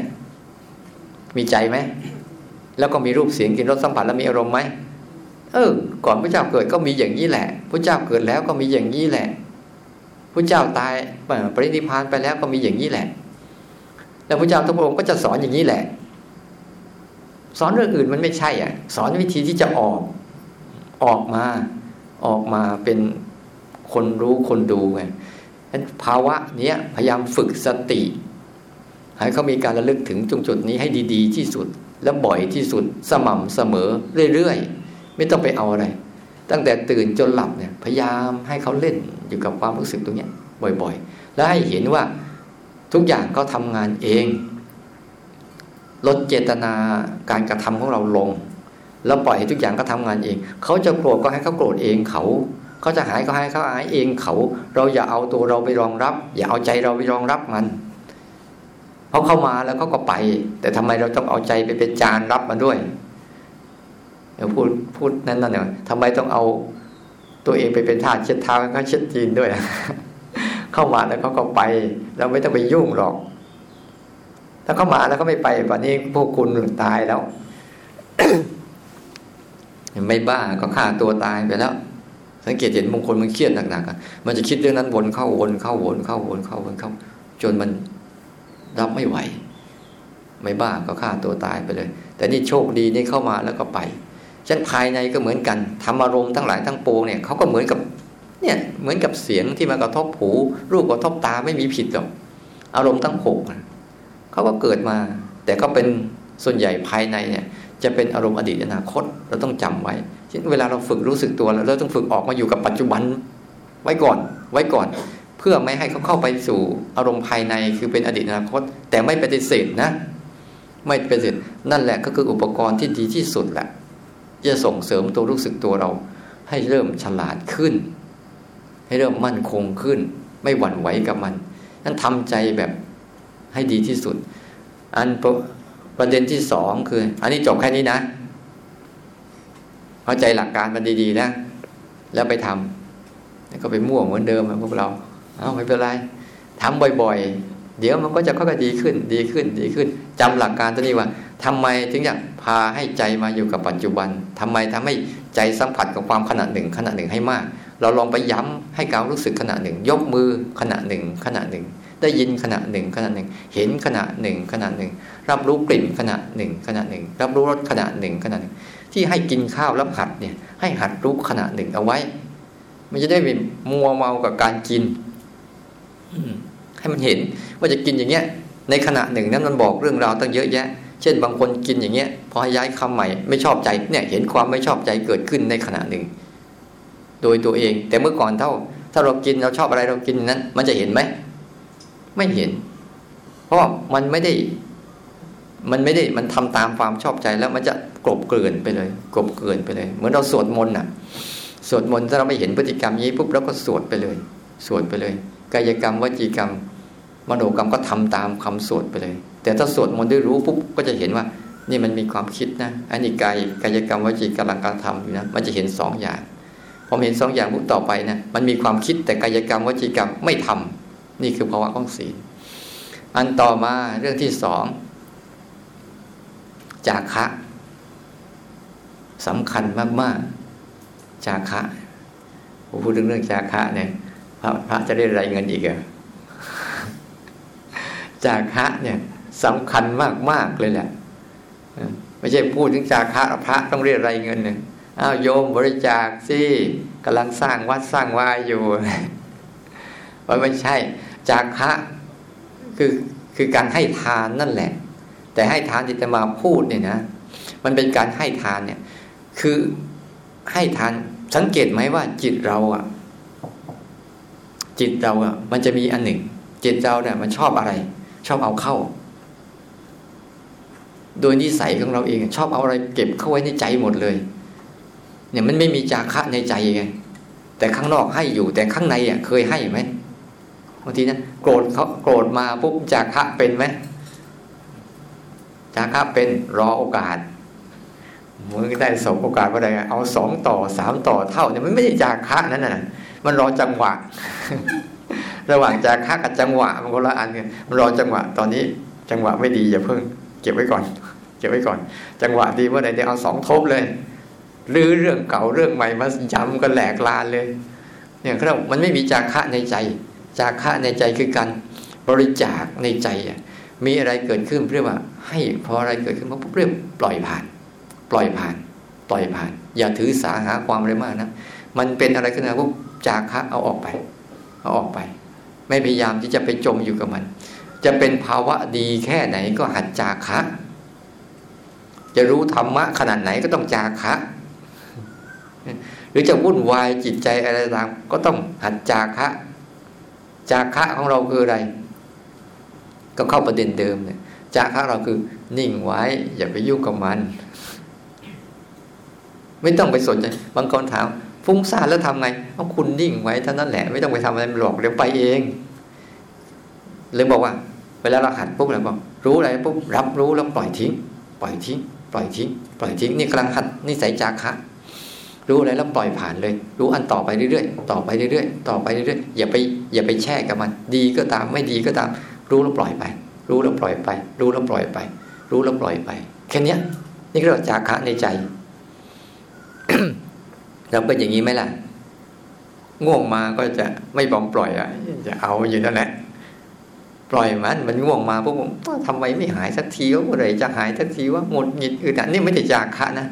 มีใจไหมแล้วก็มีรูปเสียงกินรสสัมผัสแล้วมีอารมณ์ไหมเออ ก่อนพระเจ้าเกิดก็มีอย่างนี้แหละพระเจ้าเกิดแล้วก็มีอย่างนี้แหละพระเจ้าตายปรินิพานไปแล้วก็มีอย่างนี้แหละ แล้วพระเจ้าทุกองค์ก็จะสอนอย่างนี้แหละ สอนเรื่องอื่นมันไม่ใช่อะ สอนวิธีที่จะออก ออกมา ออกมาเป็นคนรู้คนดูไง นั้นภาวะเนี้ยพยายามฝึกสติ ให้เขามีการระลึกถึงจุงจุดนี้ให้ดีๆ ที่สุด และบ่อยที่สุดสม่ำเสมอเรื่อยๆ ไม่ต้องไปเอาอะไร ตั้งแต่ตื่นจนหลับเนี่ยพยายามให้เขาเล่นอยู่กับความรู้สึกตรงนี้บ่อยๆ แล้วให้เห็นว่าทุกอย่างเขาทางานเอง ลดเจตนาการกระทำของเราลง แล้วปล่อยให้ทุกอย่างก็ทำงานเอง เขาจะโกรธก็ให้เขาโกรธเองเขา เขาจะหายก็ให้เขาหายเองเขา เราอย่าเอาตัวเราไปรองรับ อย่าเอาใจเราไปรองรับมันเขาเข้ามาแล้วเขาก็ไป แต่ทำไมเราต้องเอาใจไปเป็นจานรับมาด้วยเดี๋ยวพูดพูดนั่นนั่นเนี่ยทำไมต้องเอาตัวเองไปเป็นท่าเช็ดเท้าเขาเช็ดจีนด้วย เข้ามาแล้วเขาก็ไป เราไม่ต้องไปยุ่งหรอก ถ้าเข้ามาแล้วก็ไม่ไปวันนี้พวกคุณตายแล้ว ไม่บ้าก็ฆ่าตัวตายไปแล้ว สังเกตเห็นบางคนมันเครียดหนักๆมันจะคิดเรื่องนั้นวนเข้าวนเข้าวนเข้าวนเข้าวนเข้า จนมันรับไม่ไหว ไม่บ้าก็ฆ่าตัวตายไปเลย แต่นี่โชคดีนี่เข้ามาแล้วก็ไปฉันภายในก็เหมือนกันธรรมารมณ์ทั้งหลายทั้งปวงเนี่ยเขาก็เหมือนกับเนี่ยเหมือนกับเสียงที่มากระทบหูรูปกระทบตาไม่มีผิดหรอกอารมณ์ทั้งหกเขาก็เกิดมา แต่ก็เป็นส่วนใหญ่ภายในเนี่ย จะเป็นอารมณ์อดีตอนาคตเราต้องจำไว้ เวลาเราฝึกรู้สึกตัวแล้วเราต้องฝึกออกมาอยู่กับปัจจุบันไว้ก่อน ไว้ก่อน เพื่อไม่ให้เขาเข้าไปสู่อารมณ์ภายในคือเป็นอดีตอนาคต แต่ไม่ปฏิเสธนะ ไม่ปฏิเสธนั่นแหละก็คืออุปกรณ์ที่ดีที่สุดแหละจะส่งเสริมตัวรู้สึกตัวเรา ให้เริ่มฉลาดขึ้น ให้เริ่มมั่นคงขึ้น ไม่หวั่นไหวกับมันนั่นทำใจแบบให้ดีที่สุด อันประเด็นที่สองคือ อันนี้จบแค่นี้นะ เข้าใจหลักการมันดีๆนะ แล้วไปทำแล้วก็ไปมั่วเหมือนเดิมพวกเรา เอาไม่เป็นไรทำบ่อยๆ เดี๋ยวมันก็จะค่อยๆดีขึ้น ดีขึ้น ดีขึ้นจำหลักการตัวนี้ว่าทำไมถึงอยากพาให้ใจมาอยู่กับปัจจุบันทำไมทำให้ใจสัมผัสกับความขณะหนึ่งขณะหนึ่งให้มาก เราลองไปย้ำให้การรู้สึกขณะหนึ่ง ยกมือขณะหนึ่งขณะหนึ่ง ได้ยินขณะหนึ่งขณะหนึ่ง เห็นขณะหนึ่งขณะหนึ่ง รับรู้กลิ่นขณะหนึ่งขณะหนึ่ง รับรู้รสขณะหนึ่งขณะหนึ่ง ที่ให้กินข้าวรับหัดเนี่ย ให้หัดรู้ขณะหนึ่งเอาไว้ มันจะได้ไม่มัวเมากับการกินให้มันเห็นว่าจะกินอย่างเงี้ย ในขณะหนึ่งนั้นมันบอกเรื่องราวตั้งเยอะแยะ เช่น บางคนกินอย่างเงี้ย พอย้ายคำใหม่ไม่ชอบใจเนี่ย เห็นความไม่ชอบใจเกิดขึ้นในขณะหนึ่ง โดยตัวเอง แต่เมื่อก่อนเท่า ถ้าเรากินเราชอบอะไรเรากินนั้น มันจะเห็นไหมไม่เห็น เพราะมันไม่ได้ มันไม่ได้มันทำตามความชอบใจแล้วมันจะ กลบเกลื่อนไปเลย กลบเกลื่อนไปเลย เหมือนเราสวดมนต์อะ สวดมนต์ถ้าเราไม่เห็นพฤติกรรมนี้ปุ๊บเราก็สวดไปเลย สวดไปเลย กายกรรมวจีกรรม มโนกรรมก็ทำตามคำสวดไปเลย แต่ถ้าสวดมนต์ได้รู้ปุ๊บก็จะเห็นว่า นี่มันมีความคิดนะอันนี้กายกายกรรมวจีกรรมการทำอยู่นะมันจะเห็นสองอย่างพอเห็นสองอย่างปุ๊บต่อไปนะมันมีความคิดแต่กายกรรมวจีกรรมไม่ทำนี่คือภาวะของศีลอันต่อมาเรื่องที่สองจาคะ สำคัญมากๆ จาคะผมพูดถึงเรื่องจาคะเนี่ย พระพระจะได้ไรเงินอีกอะจาคะเนี่ยสำคัญมากๆเลยแหละไม่ใช่พูดถึงจาคะพระต้องเรียกไรเงินหนึ่งอ้าวโยมบริจาคสิกำลังสร้างวัดสร้างวายอยู่ว่าไม่ใช่ จาคะคือคือการให้ทานนั่นแหละ แต่ให้ทานที่จะมาพูดเนี่ยนะมันเป็นการให้ทานเนี่ย คือให้ทานสังเกตไหมว่า จิตเราอะ จิตเราอะ มันจะมีอันหนึ่ง จิตเราเนี่ย มันชอบอะไร ชอบเอาเข้า โดยนิสัยของเราเอง ชอบเอาอะไร เก็บเข้าไว้ในใจหมดเลย เนี่ยมันไม่มีจาคะในใจไงแต่ข้างนอกให้อยู่ แต่ข้างในอะ เคยให้ไหมบางทีนะโกรธเขาโกรธมาปุ๊บจาคะเป็นไหมจาคะเป็นรอโอกาส มึงได้สองโอกาสว่าได้เอาสองต่อสามต่อเท่าเนี่ยมันไม่ใช่จากคะนั่นน่ะ มันรอจังหวะ ระหว่างจากคะกับจังหวะมันคนละอันกันมันรอจังหวะ ตอนนี้จังหวะไม่ดีอย่าเพิ่ง เก็บไว้ก่อน เก็บไว้ก่อน จังหวะดีเมื่อไหร่เดี๋ยวเอาสองทบเลยหรือเรื่องเก่าเรื่องใหม่มาย้ำกันแหลกลานเลย เนี่ยเขามันไม่มีจาคะในใจ จาคะในใจคือการบริจาคในใจมีอะไรเกิดขึ้นเรียกว่า ให้พออะไรเกิดขึ้นมาปุ๊บเรียกปล่อยผ่าน ปล่อยผ่าน ปล่อยผ่าน อย่าถือสาหาความอะไรมากนะมันเป็นอะไรขึ้นมาปุ๊บจากคะเอาออกไป เอาออกไป ไม่พยายามที่จะไปจมอยู่กับมัน จะเป็นภาวะดีแค่ไหนก็หัดจาคะจะรู้ธรรมะขนาดไหนก็ต้องจาคะหรือจะวุ่นวายจิตใจอะไรต่างก็ต้องหัดจาคะจาคะของเราคืออะไร ก็เข้าประเด็นเดิมเนี่ยจาคะเราคือนิ่งไว้ อย่าไปยุ่งกับมัน ไม่ต้องไปสนใจ บางคนถาม ฟุ้งซ่านแล้วทำไง เอาคุณนิ่งไว้เท่านั้นแหละ ไม่ต้องไปทำอะไรหรอกเดี๋ยวไปเองเลยบอกว่า เวลาเราหัดปุ๊บเราบอกรู้อะไรปุ๊บรับรู้แล้วปล่อยทิ้ง ปล่อยทิ้ง ปล่อยทิ้ง ปล่อยทิ้ง นี่กำลังหัดนิสัยจาคะรู้อะไรแล้วปล่อยผ่านเลย รู้อันต่อไปเรื่อยๆ ต่อไปเรื่อยๆ ต่อไปเรื่อยๆ อย่าไปอย่าไปแช่กับมัน ดีก็ตามไม่ดีก็ตาม รู้แล้วปล่อยไป รู้แล้วปล่อยไป รู้แล้วปล่อยไป รู้แล้วปล่อยไป แค่นี้นี่ก็เรียกว่าจาคะในใจ เราก็นอย่างนี้ไหมล่ะ ง่วงมาก็จะไม่บองปล่อยอะจะเอาอยู่นั่นแหละปล่อยมันมันง่วงมาพวกผมทำไมไม่หายสักทีว่าเมื่อไรจะหายสักทีว่าหมดหงิดอืดอันนี่ไม่ใช่จากคะนะ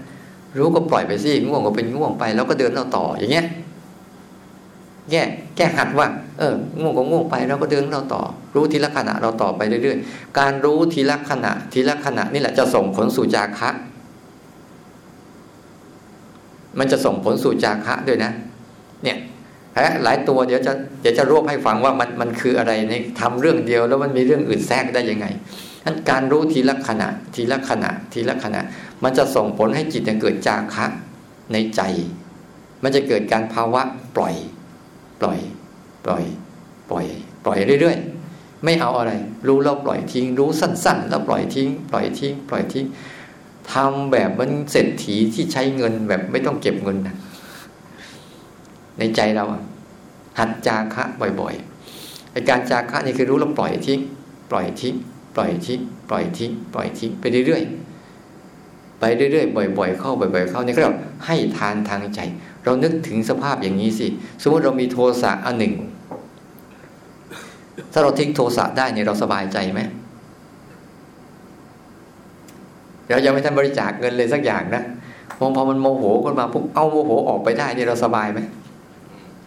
รู้ก็ปล่อยไปสิง่วงก็เป็นง่วงไป แล้วก็เดินเราต่ออย่างเงี้ยแก้แก้หัดว่า เออ ง่วงก็ง่วงไปแล้วก็เดินเราต่อ รู้ทีละขณะเราต่อไปเรื่อยๆ การรู้ทีละขณะทีละขณะนี่แหละจะส่งผลสู่จาคะ มันจะส่งผลสู่จาคะด้วยนะ เนี่ยหลายตัวเดี๋ยวจะเดี๋ยวจะรวบให้ฟังว่ามันมันคืออะไรในทำเรื่องเดียวแล้วมันมีเรื่องอื่นแทรกได้ยังไงนั้นการรู้ทีละขณะ ทีละขณะ ทีละขณะ มันจะส่งผลให้จิตเกิดจาคะในใจ มันจะเกิดการภาวะปล่อย ปล่อย ปล่อย ปล่อย ปล่อยเรื่อยๆไม่เอาอะไร รู้แล้วปล่อยทิ้ง รู้สั้น ๆ แล้วปล่อยทิ้ง ปล่อยทิ้ง ปล่อยทิ้ง ทำแบบมันเศรษฐีที่ใช้เงินแบบไม่ต้องเก็บเงินนะในใจเราหัดจาคะบ่อยๆไอการจาคะนี่คือรู้แล้วปล่อยทิ้งปล่อยทิ้งปล่อยทิ้งปล่อยทิ้งปล่อยทิ้งไปเรื่อยๆไปเรื่อยๆบ่อย ๆ เข้าบ่อย ๆ เข้านี่ก็เราให้ทานทางใจ เรานึกถึงสภาพอย่างนี้สิสมมติเรามีโทสะอันหนึ่ง ถ้าเราทิ้งโทสะได้เนี่ยเราสบายใจไหม เรายังไม่ทันบริจาคเงินเลยสักอย่างนะพอพอมันโมโหขึ้นมาปุ๊บเอาโมโหออกไปได้เนี่ยเราสบายไหม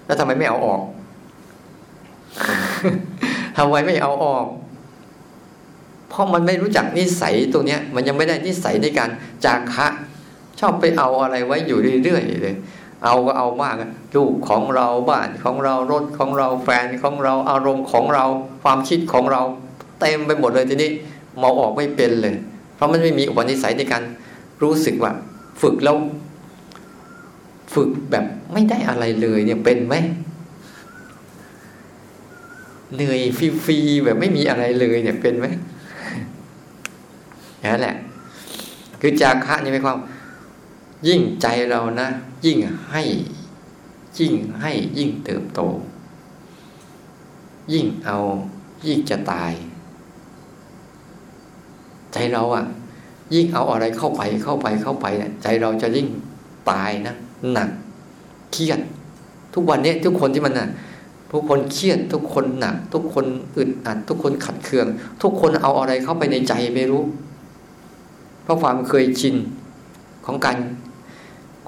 แล้วทำไมไม่เอาออกทำไมไม่เอาออก เพราะมันไม่รู้จักนิสัยตัวเนี้ย มันยังไม่ได้นิสัยในการจากคะชอบไปเอาอะไรไว้อยู่เรื่อยๆเลย เอาก็เอามากลูกของเราบ้านของเรารถของเราแฟนของเราอารมณ์ของเรา ความคิดของเรา เต็มไปหมดเลยทีนี้มองออกไม่เป็นเลย ราะมันไม่มีอุปนิสัยในการรู้สึกว่า ฝึกแล้วฝึกแบบไม่ได้อะไรเลยเนี่ยเป็นไหมเหนื่อยฟรีๆแบบไม่มีอะไรเลยเนี่ยเป็นไหมนั่นแหละ คือจาคะนี่เป็นความ ยิ่งใจเรานะ ยิ่งให้ ยิ่งให้ยิ่งเติบโต ยิ่งเอายิ่งจะตาย ใจเราอะ่ะ ยิ่งเอาอะไรเข้าไปเข้าไปเข้าไปเนี่ยใจเราจะยิ่งตายนะหนักเครียด ทุกวันนี้ทุกคนที่มันน่ะทุกคนเครียดทุกคนหนัก ทุกคนอึดอัด ทุกคนขัดเคือง ทุกคนเอาอะไรเข้าไปในใจไม่รู้ เพราะความเคยชินของการ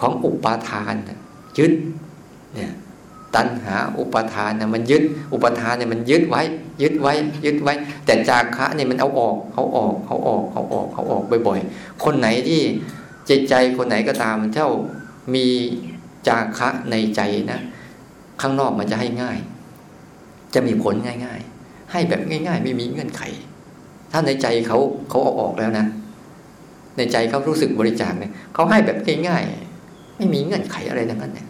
ของอุปาทานยึดเนี่ย ตัณหาอุปทานเนี่ยมันยึดอุปทานเนี่ยมันยึดไว้ ยึดไว้ ยึดไว้ แต่จาคะเนี่ยมันเอาออกเขาออกเขาออกเขาออกเขาออกบ่อยๆ คนไหนที่จิตใจคนไหนก็ตามเท่ามีจาคะในใจนะ ข้างนอกมันจะให้ง่าย จะมีผลง่าย ๆ ให้แบบง่าย ๆ ไม่มีเงื่อนไข ถ้าในใจเขาเขาเอาออกแล้วนะ ในใจเขารู้สึกบริจาคเนี่ยเขาให้แบบง่ายๆไม่มีเงื่อนไขอะไรทั้งนั้นเนี่ย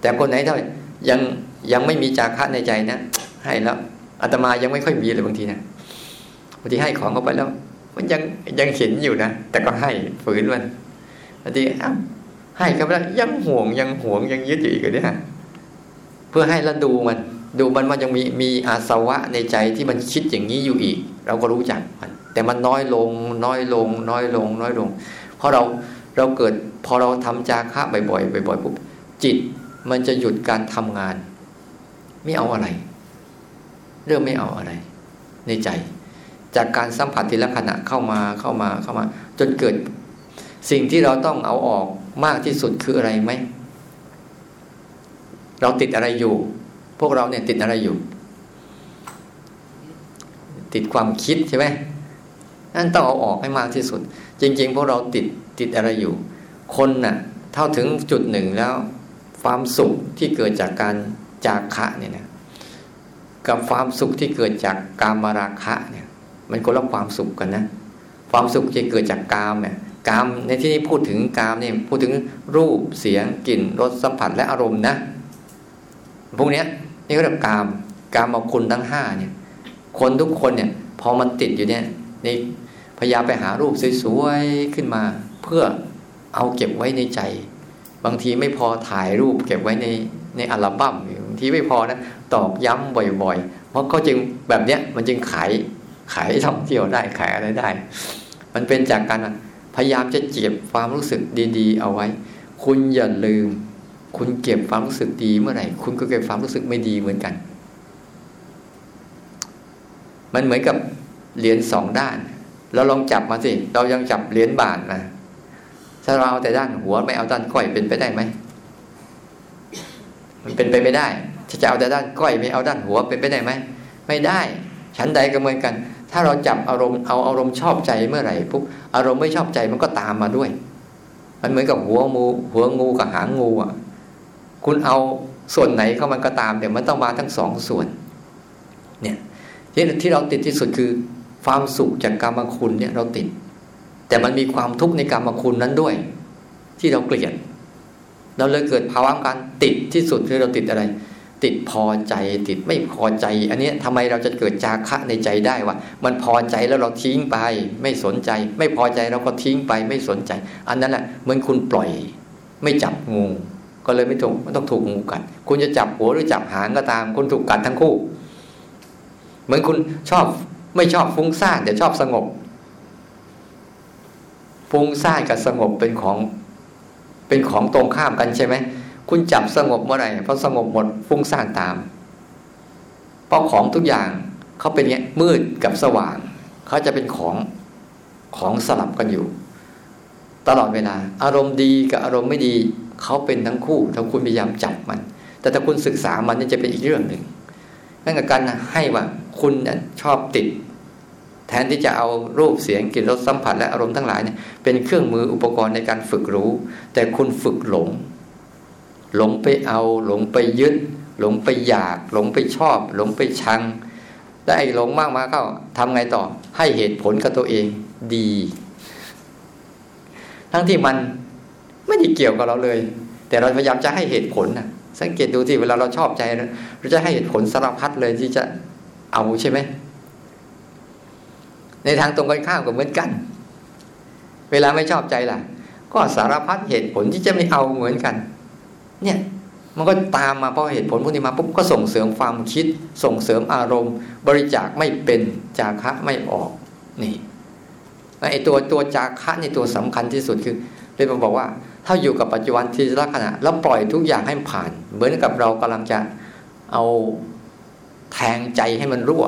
แต่คนไหนถ้า ยังยังไม่มีจาคะในใจนะให้แล้วอาตมายังไม่ค่อยมีเลยบางทีนะบางทีให้ของเขาไปแล้ว มันยังยังเห็นอยู่นะแต่ก็ให้ฝืนมันบางทีอ้าให้เขาไปแล้วยังห่วงยังห่วงยังยึดอยู่อีกเนี่ยเพื่อให้แล้วดูมัน ดูมันว่ายังมีมีอาสวะในใจที่มันคิดอย่างนี้อยู่อีก เราก็รู้จักมัน แต่มันน้อยลง น้อยลง น้อยลง น้อยลงเพราะเราเราเกิดพอเราทำจาคะบ่อยๆบ่อยๆปุ๊บจิต มันจะหยุดการทำงาน ไม่เอาอะไร เรื่องไม่เอาอะไร ในใจ จากการสัมผัสทีละขณะเข้ามาเข้ามาเข้ามา จนเกิด สิ่งที่เราต้องเอาออกมากที่สุดคืออะไรไหมเราติดอะไรอยู่ พวกเราเนี่ยติดอะไรอยู่ ติดความคิดใช่ไหมนั่นต้องเอาออกให้มากที่สุด จริง ๆ พวกเราติดติดอะไรอยู่ คนน่ะ เท่าถึงจุดหนึ่งแล้ว ความสุขที่เกิดจากการจากขะเนี่ยนะกับความสุขที่เกิดจากกามราคะเนี่ย มันคนละความสุขกันนะ ความสุขที่เกิดจากกามเนี่ยกามในที่นี้พูดถึงกามเนี่ยพูดถึงรูปเสียงกลิ่นรสสัมผัสและอารมณ์นะพวกเนี้ยนี่ก็เรียกกามกามเอาคุณทั้งห้าเนี่ย คนทุกคนเนี่ย พอมันติดอยู่เนี่ยนี่พยายามไปหารูปสวยๆขึ้นมา เพื่อเอาเก็บไว้ในใจ บางทีไม่พอถ่ายรูปเก็บไว้ในในอัลบั้มบางทีไม่พอนะตอกย้ำบ่อย ๆ เพราะเขาจึงแบบเนี้ยมันจึงขายขายท่องเที่ยวได้ขายอะไรได้ มันเป็นจากการพยายามจะเก็บความรู้สึกดี ๆ เอาไว้ คุณอย่าลืม คุณเก็บความรู้สึกดีเมื่อไหร่ คุณก็เก็บความรู้สึกไม่ดีเหมือนกัน มันเหมือนกับเหรียญสองด้าน เราลองจับมาสิ เรายังจับเหรียญบาทนะ ถ้าเราเอาแต่ด้านหัวไม่เอาด้านก้อยเป็นไปได้ไหมมันเป็นไปไม่ได้ถ้าจะเอาแต่ด้านก้อยไม่เอาด้านหัวเป็นไปได้ไหมไม่ได้ชั้นใดก็เหมือนกัน ถ้าเราจับอารมณ์เอาอารมณ์ชอบใจเมื่อไหร่ปุ๊บอารมณ์ไม่ชอบใจมันก็ตามมาด้วย มันเหมือนกับหัวงูหัวงูกับหางงูอะ คุณเอาส่วนไหนเข้ามันก็ตามเดี๋ยวมันต้องมาทั้งสองส่วน เนี่ยที่ที่เราติดที่สุดคือความสุขจากกรรมคุณเนี่ยเราติด แต่มันมีความทุกข์ในกรรมคุณนั้นด้วย ที่เราเกลียดเราเลยเกิดภาวะการติดที่สุดคือเราติดอะไร ติดพอใจติดไม่พอใจ อันนี้ทำไมเราจะเกิดจาคะในใจได้วะมันพอใจแล้วเราทิ้งไป ไม่สนใจ ไม่พอใจเราก็ทิ้งไปไม่สนใจ อันนั้นแหละเหมือนคุณปล่อย ไม่จับงูก็เลยไม่ถูกมันต้องถูกงูกัด คุณจะจับหัวหรือจับหางก็ตาม คุณถูกกัดทั้งคู่ เหมือนคุณชอบไม่ชอบฟุ้งซ่านแต่ชอบสงบ ฟุ้งซ่านกับสงบเป็นของ เป็นของตรงข้ามกันใช่ไหมคุณจับสงบเมื่อไหร่พอสงบหมดฟุ้งซ่านตาม เพราะของทุกอย่างเขาเป็นเงี้ยมืดกับสว่างเขาจะเป็นของของสลับกันอยู่ ตลอดเวลา อารมณ์ดีกับอารมณ์ไม่ดีเขาเป็นทั้งคู่ถ้าคุณพยายามจับมัน แต่ถ้าคุณศึกษามันนี่จะเป็นอีกเรื่องหนึ่งนั่นกับการให้ว่าคุณชอบติด แทนที่จะเอารูปเสียงกลิ่นรสสัมผัสและอารมณ์ทั้งหลายเนี่ยเป็นเครื่องมืออุปกรณ์ในการฝึกรู้ แต่คุณฝึกหลง หลงไปเอา หลงไปยึด หลงไปอยาก หลงไปชอบ หลงไปชังแล้วไอ้หลงมากมาก็ทำไงต่อ ให้เหตุผลกับตัวเองดี ทั้งที่มันไม่ได้เกี่ยวกับเราเลย แต่เราพยายามจะให้เหตุผลนะสังเกตดูที่เวลาเราชอบใจเราจะให้เหตุผลสารพัดเลยที่จะเอาใช่ไหม ในทางตรงกันข้ามก็เหมือนกัน เวลาไม่ชอบใจล่ะ ก็สารพัดเหตุผลที่จะไม่เอาเหมือนกัน เนี่ยมันก็ตามมาเพราะเหตุผลพวกนี้มาปุ๊บก็ส่งเสริมความคิด ส่งเสริมอารมณ์ บริจาคไม่เป็นจาคะไม่ออกนี่ไอตัวตัวจาคะในตัวสำคัญที่สุดคือเลยมบอกว่า ถ้าอยู่กับปัจจุบันที่ลักษณะ แล้วปล่อยทุกอย่างให้ผ่าน เหมือนกับเรากำลังจะเอาแทงใจให้มันรั่ว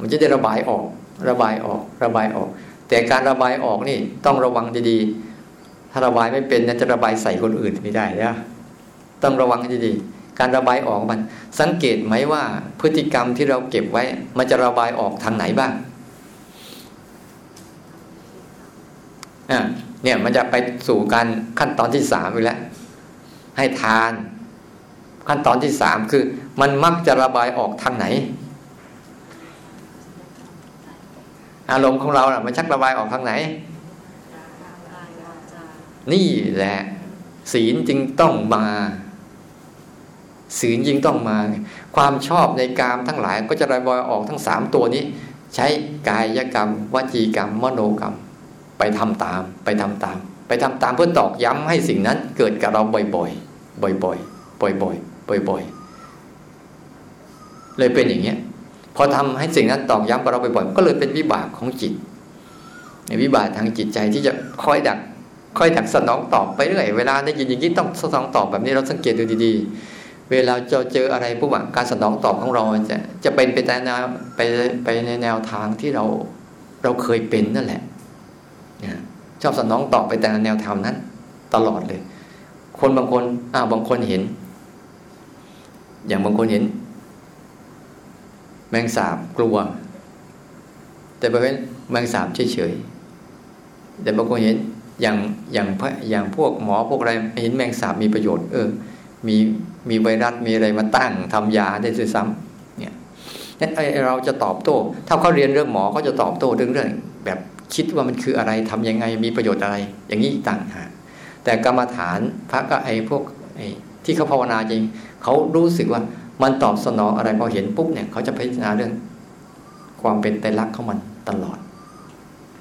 มันจะได้ระบายออก ระบายออกระบายออก แต่การระบายออกนี่ต้องระวังดีๆ ถ้าระบายไม่เป็นจะระบายใส่คนอื่นไม่ได้นะต้องระวังดีๆ การระบายออกมัน สังเกตไหมว่าพฤติกรรมที่เราเก็บไว้ มันจะระบายออกทางไหนบ้างอ่าเนี่ยมันจะไปสู่การขั้นตอนที่สามอีกแล้ว ให้ทาน ขั้นตอนที่สามคือ มันมักจะระบายออกทางไหน อารมณ์ของเราอะมันชักระบายออกทางไหน นี่แหละ ศีลจึงต้องมา ศีลจึงต้องมา ความชอบในกามทั้งหลาย ก็จะระบายออกทั้งสามตัวนี้ ใช้กายกรรม วจีกรรม มโนกรรม ไปทำตาม ไปทำตาม ไปทำตามเพื่อตอกย้ำให้สิ่งนั้นเกิดกับเราบ่อยๆบ่อยๆบ่อยๆบ่อยๆเลยเป็นอย่างเงี้ย พอทำให้สิ่งนั้นตอกย้ำกับเราบ่อยๆก็เลยเป็นวิบากของจิตในวิบากทางจิตใจที่จะคอยดักคอยดักสนองตอบไปเรื่อยเวลาได้ยินอย่างนี้ต้องสนองตอบแบบนี้เราสังเกตดูดีๆ เวลาจะเจออะไรปุ๊บการสนองตอบของเราจะจะเป็นไปในแนวไปไปในแนวทางที่เราเราเคยเป็นนั่นแหละชอบสนองตอบไปแต่แนวทางนั้น ตลอดเลย คนบางคนอ้าบางคนเห็น อย่างบางคนเห็น แมงสาบกลัว แต่บางคนแมงสาบเฉยๆแต่บางคนเห็นอย่างอย่างอย่างพวกหมอพวกอะไรเห็นแมงสาบมีประโยชน์ เออ มีมีไวรัสมีอะไรมาตั้งทำยาได้ด้วยซ้ำเนี่ยนั้นเราจะตอบโต้ ถ้าเขาเรียนเรื่องหมอเขาจะตอบโต้เรื่องเรื่อง แบบคิดว่ามันคืออะไรทํำยังไงมีประโยชน์อะไร อย่างนี้ต่างหากแต่กรรมฐานพระก็ไอ้พวกไอ้ที่เขาภาวนาจริงเขารู้สึกว่า มันตอบสนองอะไรพอเห็นปุ๊บเนี่ยเขาจะพิจารณาเรื่อง ความเป็นไตรลักษณ์ของมันตลอด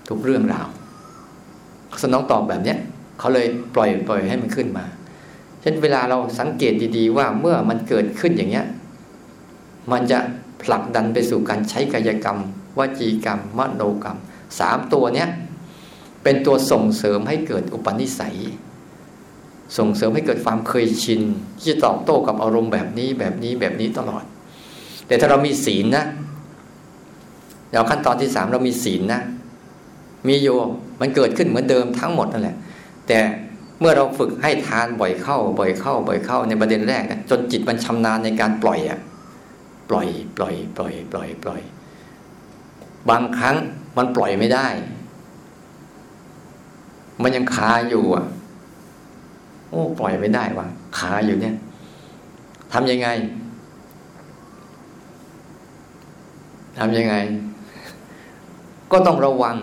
ทุกเรื่องราวสนองตอบแบบเนี้ยเขาเลยปล่อยปล่อยให้มันขึ้นมา เช่นเวลาเราสังเกตดีๆ ว่าเมื่อมันเกิดขึ้นอย่างเนี้ย มันจะผลักดันไปสู่การใช้กายกรรมวจีกรรม มโนกรรมสามตัวเนี้ยเป็นตัวส่งเสริมให้เกิดอุปนิสัย ส่งเสริมให้เกิดความเคยชินที่จะตอบโต้กับอารมณ์แบบนี้แบบนี้แบบนี้ตลอด แต่ถ้าเรามีศีลนะเราขั้นตอนที่สามเรามีศีลนะมีโยมันเกิดขึ้นเหมือนเดิมทั้งหมดนั่นแหละ แต่เมื่อเราฝึกให้ทานบ่อยเข้า บ่อยเข้า บ่อยเข้าในประเด็นแรกนะจนจิตมันชำนาญในการปล่อยอะปล่อย ปล่อย ปล่อย ปล่อย ปล่อย บางครั้งมันปล่อยไม่ได้ มันยังคาอยู่อะ โอ้ปล่อยไม่ได้วะคาอยู่เนี่ยทำยังไงทำยังไง ก็ต้องระวัง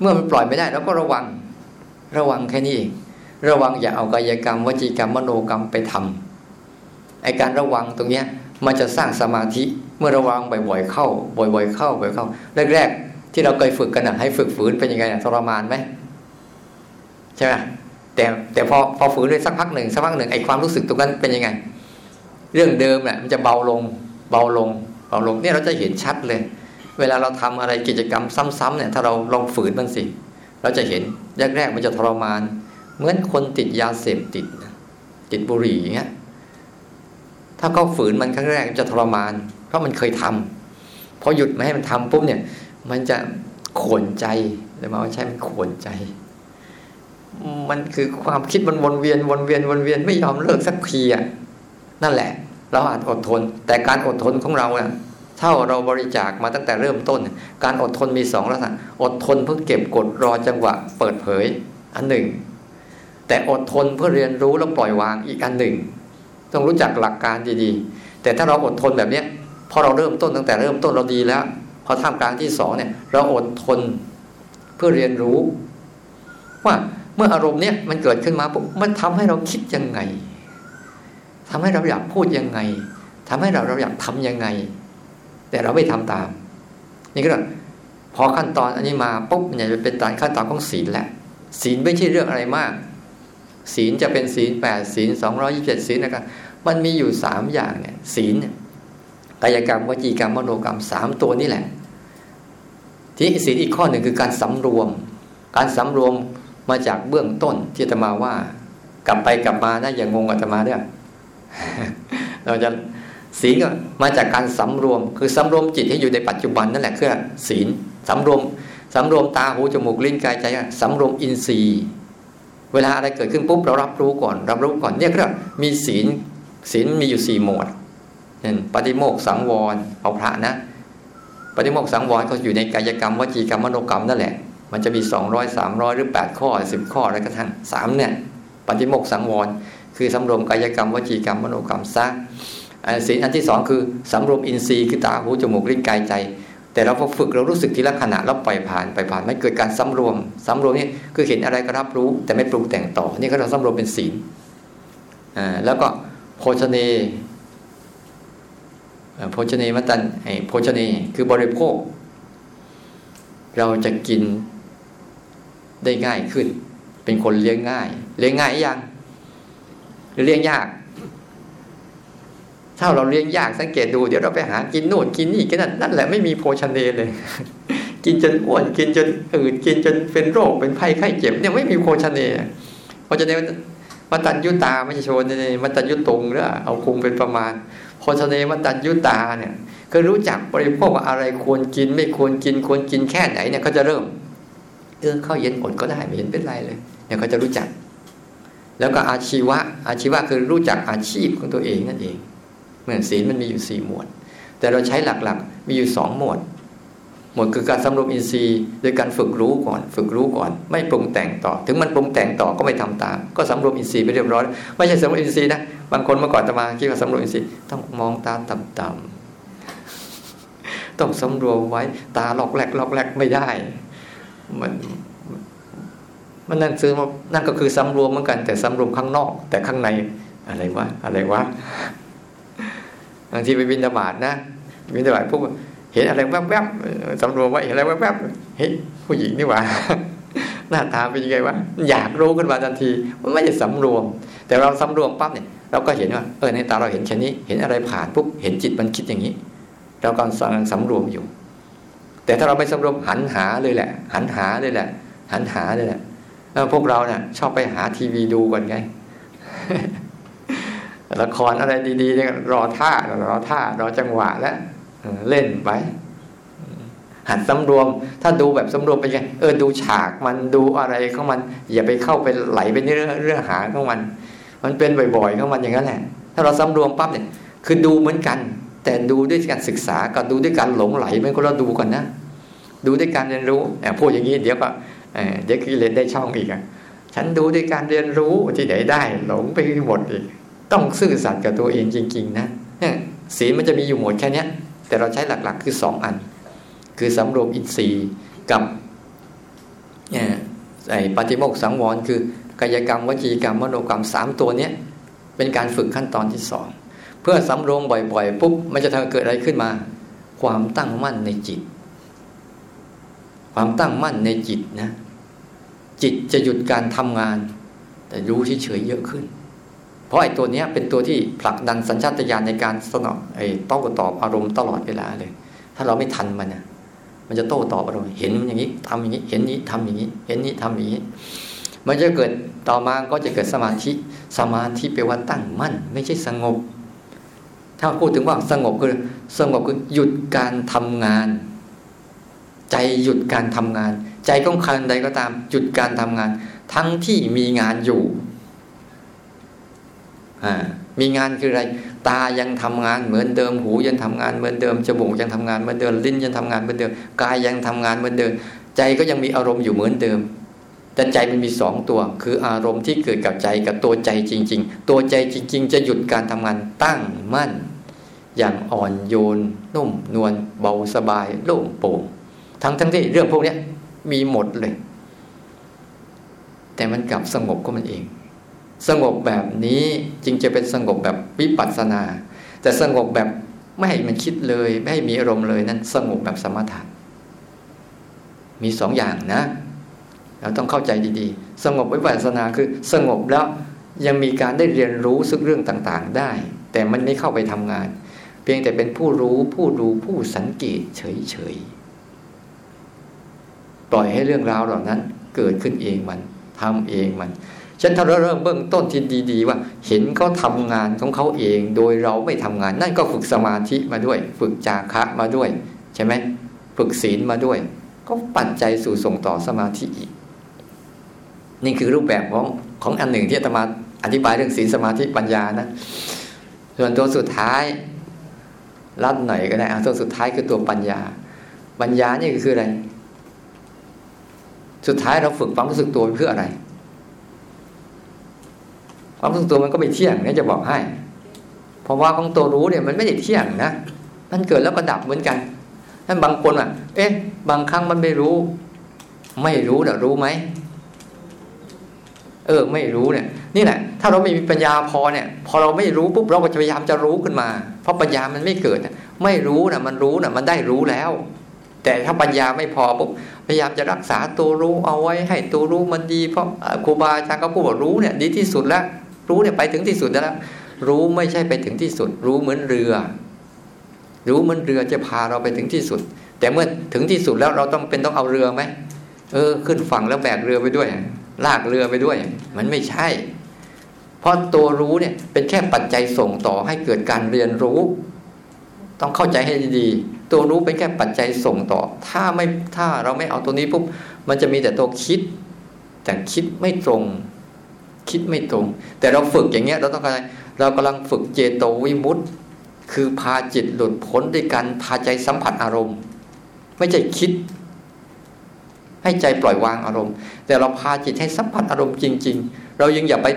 เมื่อมันปล่อยไม่ได้เราก็ระวัง ระวังแค่นี้เองระวังอย่าเอากายกรรมวจีกรรมมโนกรรมไปทำไอการระวังตรงเนี้ย มันจะสร้างสมาธิเมื่อระวังบ่อยๆเข้า บ่อยๆเข้าบ่อยๆเข้าแรกๆที่เราเคยฝึกกันนะให้ฝึกฝืนเป็นยังไงทรมานไหมใช่ไหม แต่แต่พอพอฝืนด้วยสักพักหนึ่งสักพักหนึ่งไอความรู้สึกตรงนั้นเป็นยังไง เรื่องเดิมแหละมันจะเบาลง เบาลงเบาลงเนี่ยเราจะเห็นชัดเลย เวลาเราทำอะไรกิจกรรมซ้ำๆเนี่ยถ้าเราลองฝืนมันสิ เราจะเห็นแรกๆมันจะทรมาน เหมือนคนติดยาเสพติด ติดบุหรี่อย่างเงี้ยถ้าเขาฝืนมันครั้งแรกจะทรมาน เพราะมันเคยทำพอหยุดไม่ให้มันทำปุ๊บเนี่ย มันจะขวนใจเลยมาว่าใช่มันขวนใจ มันคือความคิดมันวนเวียนวนเวียนวนเวียนไม่ยอมเลิกสักทีอะนั่นแหละ เราอาจอดทน แต่การอดทนของเราเนี่ยเท่าเราบริจาคมาตั้งแต่เริ่มต้น การอดทนมีสองลักษณะอดทนเพื่อเก็บกดรอจังหวะ เปิดเผย อันหนึ่ง แต่อดทนเพื่อเรียนรู้แล้วปล่อยวางอีกอันหนึ่ง ต้องรู้จักหลักการดีๆ แต่ถ้าเราอดทนแบบเนี้ยพอเราเริ่มต้นตั้งแต่เริ่มต้นเราดีแล้ว พอท่ามกลางที่สองเนี่ย เราอดทนเพื่อเรียนรู้ ว่า เมื่ออารมณ์เนี้ยมันเกิดขึ้นมาปุ๊บมันทำให้เราคิดยังไงทำให้เราอยากพูดยังไงทำให้เราเราอยากทํำยังไง แต่เราไม่ทำตาม นี่ก็พอขั้นตอนอันนี้มาปุ๊บมันจะเป็นตอนขั้นตอนของศีลแหละศีลไม่ใช่เรื่องอะไรมาก ศีลจะเป็นศีลแปดศีลสองร้อยี่สิบเจ็ดศีลนะครับมันมีอยู่สามอย่างเนี่ยศีลกายกรรมวจีกรรมมโนกรรมสามตัวนี่แหละ ที่ศีลอีกข้อหนึ่งคือการสำรวม การสำรวม มาจากเบื้องต้นที่จะมาว่า กลับไปกลับมานะอย่างงงอาตมาเด้วยเราจะศีลก็มาจากการสำรวม คือสำรวมจิตให้อยู่ในปัจจุบันนั่นแหละคือศีลสำรวมสำรวมตาหูจมูกลิ้นกายใจสำรวมอินทรีย์ เวลาอะไรเกิดขึ้นปุ๊บเรารับรู้ก่อน รับรู้ก่อนเนี่ยก็มีศีลศีลมีอยู่สี่หมวดเช่นปฏิโมกสังวรเอาพระนะ ปฏิโมกสังวรก็อยู่ในกายกรรมวจีกรรมมโนกรรมนั่นแหละ มันจะมีสองร้อยสามร้อยหรือแปดข้อสิบข้ออะไรก็ทั้งสามเนี่ยปฏิโมกสังวร คือสำรวมกายกรรมวจีกรรมมโนกรรมซะศีลอันที่สองคือสำรวมอินทรีย์คือตาหูจมูกลิ้นกายใจ แต่เราพอฝึกเรารู้สึกทีละขณะแล้วปล่อยผ่านไปผ่านไม่เกิดการสำรวมสำรวมนี่คือเห็นอะไรก็รับรู้แต่ไม่ปรุงแต่งต่อ นี่ก็เราสำรวมเป็นศีลอ่าแล้วก็โภชเนโภชเนมัตันไอโภชเนคือบริโภค เราจะกิน ได้ง่ายขึ้น เป็นคนเลี้ยงง่าย เลี้ยงง่ายยังหรือเลี้ยงยาก ถ้าเราเลี้ยงยากสังเกตดูเดี๋ยวเราไปหากินโน่นกินนี่กันนั่นนั่นแหละไม่มีโภชเนเลย กินจนอ้วนกินจนอืดกินจนเป็นโรคเป็นไข้ไข้เจ็บเนี่ยไม่มีโภชเนเพราะฉะนั้นมัตัญยุตาไม่ใช่โชนนี่มัตัญยุตงหรือเอาคุมเป็นประมาณโภชเนมัตัญยุตาเนี่ยก็รู้จักบริโภคอะไรควรกินไม่ควรกินควรกินแค่ไหนเนี่ยเขาจะเริ่ม เออข้าวเย็นอดก็ได้ไม่เห็นเป็นไรเลยเนี่ยเขาจะรู้จัก แล้วก็อาชีวะ อาชีวะคือรู้จักอาชีพของตัวเองนั่นเองเหมือนศีลมันมีอยู่สี่หมวด แต่เราใช้หลักๆ มีอยู่สองหมวด หมวดคือการสำรวมอินทรีย์โดยการฝึกรู้ก่อน ฝึกรู้ก่อน ไม่ปรุงแต่งต่อ ถึงมันปรุงแต่งต่อก็ไม่ทำตาม ก็สำรวมอินทรีย์ไปเรียบร้อย ไม่ใช่สำรวมอินทรีย์นะบางคนเมื่อก่อนจะมาคิดว่าสำรวมอินทรีย์ต้องมองตาต่ำๆต้องสำรวมไว้ตาหลอกแหลกหลอกแหลกไม่ได้ มันมันนั่นซื้อมานั่นก็คือสำรวมเหมือนกัน แต่สำรวมข้างนอก แต่ข้างในอะไรวะอะไรวะบางทีไปบินธบาตนะบินธบาตพวกเห็นอะไรแวบๆสำรวมว่าเห็นอะไรแวบๆเฮ้ยผู้หญิงนี่หว่าหน้าตาเป็นยังไงวะอยากรู้ขึ้นมาทันที มันไม่ใช่สำรวม แต่เราสำรวมปั๊บเนี่ยเราก็เห็นว่าเออในตาเราเห็นแค่นี้ เห็นอะไรผ่านปุ๊บเห็นจิตมันคิดอย่างนี้ เรากำลังสำรวมอยู่ แต่ถ้าเราไม่สำรวมหันหาเลยแหละ หันหาเลยแหละ หันหาเลยแหละพวกเราเนี่ยชอบไปหาทีวีดูกันไงละครอะไรดีๆเนี่ยรอท่ารอท่ารอจังหวะแล้วเล่นไปหัดสำรวม ถ้าดูแบบสำรวมไปยังเออดูฉากมันดูอะไรของมัน อย่าไปเข้าไปไหลไปในเรื่องเรื่องหาของมัน มันเป็นบ่อยๆของมันอย่างนั้นแหละ ถ้าเราสำรวมปั๊บเนี่ย คือดูเหมือนกัน แต่ดูด้วยการศึกษากับดูด้วยการหลงไหลไมันก็เราดูก่อนนะ ดูด้วยการเรียนรู้แอบพูดอย่างนี้เดี๋ยวก็เดี๋ยวกิเลสได้ช่องอีกอะฉันดูด้วยการเรียนรู้ที่ไหนได้ หลงไปหมดอีก ต้องซื่อสัตย์กับตัวเองจริง ๆ นะศีลมันจะมีอยู่หมดแค่นี้แต่เราใช้หลักๆ คือสองอัน คือสำรวมอินทรีย์กับไอ้ปฏิโมกสังวรคือกายกรรมวจีกรรมมโนกรรมสามตัวเนี้ยเป็นการฝึกขั้นตอนที่สอง พื่อสำรวมบ่อยๆปุ๊บมันจะทำเกิดอะไรขึ้นมา ความตั้งมั่นในจิต ความตั้งมั่นในจิตนะ จิตจะหยุดการทำงาน แต่รู้เฉยๆเยอะขึ้น เพราะไอ้ตัวนี้เป็นตัวที่ผลักดันสัญชาตญาณในการสนองไอ้ต้องตอบอารมณ์ตลอดเวลาเลย ถ้าเราไม่ทันมันนะมันจะโต้ตอบอารมณ์เห็นอย่างนี้ทำอย่างนี้ เห็นนี้ทำอย่างนี้ เห็นนี้ทำอย่างนี้ มันจะเกิดต่อมาก็จะเกิดสมาธิ สมาธิแปลว่าตั้งมั่น ไม่ใช่สงบ ถ้าพูดถึงว่าสงบคือสงบคือหยุดการทำงาน ใจหยุดการทำงาน ใจของใครใดก็ตามหยุดการทำงาน ทั้งที่มีงานอยู่มีงานคืออะไร ตายังทำงานเหมือนเดิมหูยังทำงานเหมือนเดิมจมูกยังทำงานเหมือนเดิมลิ้นยังทำงานเหมือนเดิมกายยังทำงานเหมือนเดิม ใจก็ยังมีอารมณ์อยู่เหมือนเดิม แต่ใจมันมีสองตัว คืออารมณ์ที่เกิดกับใจกับตัวใจจริง ๆ ตัวใจจริง ๆ จะหยุดการทำงานตั้งมั่น อย่างอ่อนโยนนุ่มนวลเบาสบายโล่งโปร่งทั้งทั้งที่เรื่องพวกนี้มีหมดเลย แต่มันกลับสงบก็มันเอง สงบแบบนี้จึงจะเป็นสงบแบบวิปัสสนา แต่สงบแบบไม่ให้มันคิดเลย ไม่ให้มีอารมณ์เลยนั้น สงบแบบสมถะมีสองอย่างนะ เราต้องเข้าใจดีๆ สงบวิปัสสนาคือสงบแล้วยังมีการได้เรียนรู้ซึ่งเรื่องต่างๆได้ แต่มันไม่เข้าไปทำงาน เพียงแต่เป็นผู้รู้ผู้ดูผู้สังเกตเฉยๆปล่อยให้เรื่องราวเหล่านั้นเกิดขึ้นเองมันทำเองมันฉันถ้าเริ่มเบื้องต้นที่ดีๆ ว่า เห็นเขาทางานของเขาเอง โดยเราไม่ทำงาน นั่นก็ฝึกสมาธิมาด้วย ฝึกจาคะมาด้วย ใช่ไหมฝึกศีลมาด้วย ก็ปัจจัยสู่ส่งต่อสมาธิอีก นี่คือรูปแบบของของอันหนึ่งที่อาตมาอธิบายเรื่องศีลสมาธิปัญญานะ ส่วนตัวสุดท้ายรัดหน่อยก็ได้ตัวสุดท้ายคือตัวปัญญา ปัญญานี่คืออะไร สุดท้ายเราฝึกความรู้สึกตัวเพื่ออะไร ความรู้สึกตัวมันก็ไม่เที่ยงนี่จะบอกให้ เพราะว่าของตัวรู้เนี่ยมันไม่ได้เที่ยงนะ มันเกิดแล้วก็ดับเหมือนกันท่านบางคนอะ เอ๊ะ บางครั้งมันไม่รู้ ไม่รู้นะรู้ไหม เออ ไม่รู้เนี่ย นี่แหละ ถ้าเราไม่มีปัญญาพอเนี่ย พอเราไม่รู้ปุ๊บเราก็จะพยายามจะรู้ขึ้นมา เพราะปัญญามันไม่เกิดไม่รู้นะมันรู้นะมันได้รู้แล้ว แต่ถ้าปัญญาไม่พอปุ๊บพยายามจะรักษาตัวรู้เอาไว้ให้ตัวรู้มันดี เพราะครูบาอาจารย์ก็พูดว่ารู้เนี่ย ดีที่สุดแล้ว รู้เนี่ยไปถึงที่สุดแล้ว รู้ไม่ใช่ไปถึงที่สุด รู้เหมือนเรือ รู้เหมือนเรือจะพาเราไปถึงที่สุด แต่เมื่อถึงที่สุดแล้วเราต้องเป็นต้องเอาเรือไหมเออ ขึ้นฝั่งแล้วแบกเรือไปด้วย ลากเรือไปด้วย มันไม่ใช่ เพราะตัวรู้เนี่ยเป็นแค่ปัจจัยส่งต่อให้เกิดการเรียนรู้ ต้องเข้าใจให้ดีๆตัวรู้เป็นแค่ปัจจัยส่งต่อ ถ้าไม่ถ้าเราไม่เอาตัวนี้ปุ๊บมันจะมีแต่ตัวคิด แต่คิดไม่ตรง คิดไม่ตรง แต่เราฝึกอย่างเงี้ย เราต้องการเรากำลังฝึกเจโตวิมุตต์คือพาจิตหลุดพ้นด้วยการพาใจสัมผัสอารมณ์ ไม่ใช่คิด ให้ใจปล่อยวางอารมณ์ แต่เราพาจิตให้สัมผัสอารมณ์จริง ๆ เรายังอย่าไป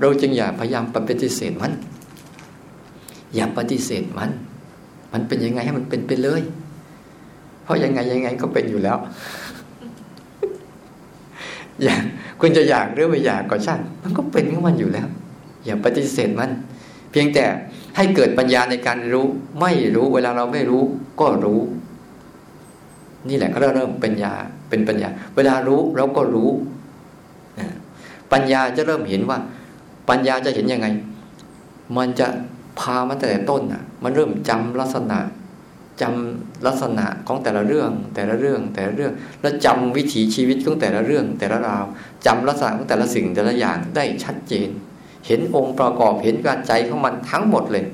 เราจึงอย่าพยายามปฏิเสธมัน อย่าปฏิเสธมัน มันเป็นยังไงให้มันเป็นไปเลย เพราะยังไงยังไงก็เป็นอยู่แล้วอยากคุณจะอยากหรือไม่อยากก็ช่างมันก็เป็นของมันอยู่แล้ว อย่าปฏิเสธมัน เพียงแต่ให้เกิดปัญญาในการรู้ ไม่รู้เวลาเราไม่รู้ก็รู้ นี่แหละก็เริ่มปัญญาเป็นปัญญา เวลารู้เราก็รู้ปัญญาจะเริ่มเห็นว่า ปัญญาจะเห็นยังไง มันจะพามันแต่ต้นอะ มันเริ่มจำลักษณะจำลักษณะของแต่ละเรื่อง แต่ละเรื่องแต่ละเรื่อง แล้วจำวิถีชีวิตของแต่ละเรื่อง แต่ละราวจำลักษณะของแต่ละสิ่งแต่ละอย่างได้ชัดเจน เห็นองค์ประกอบเห็นการใจของมันทั้งหมดเลย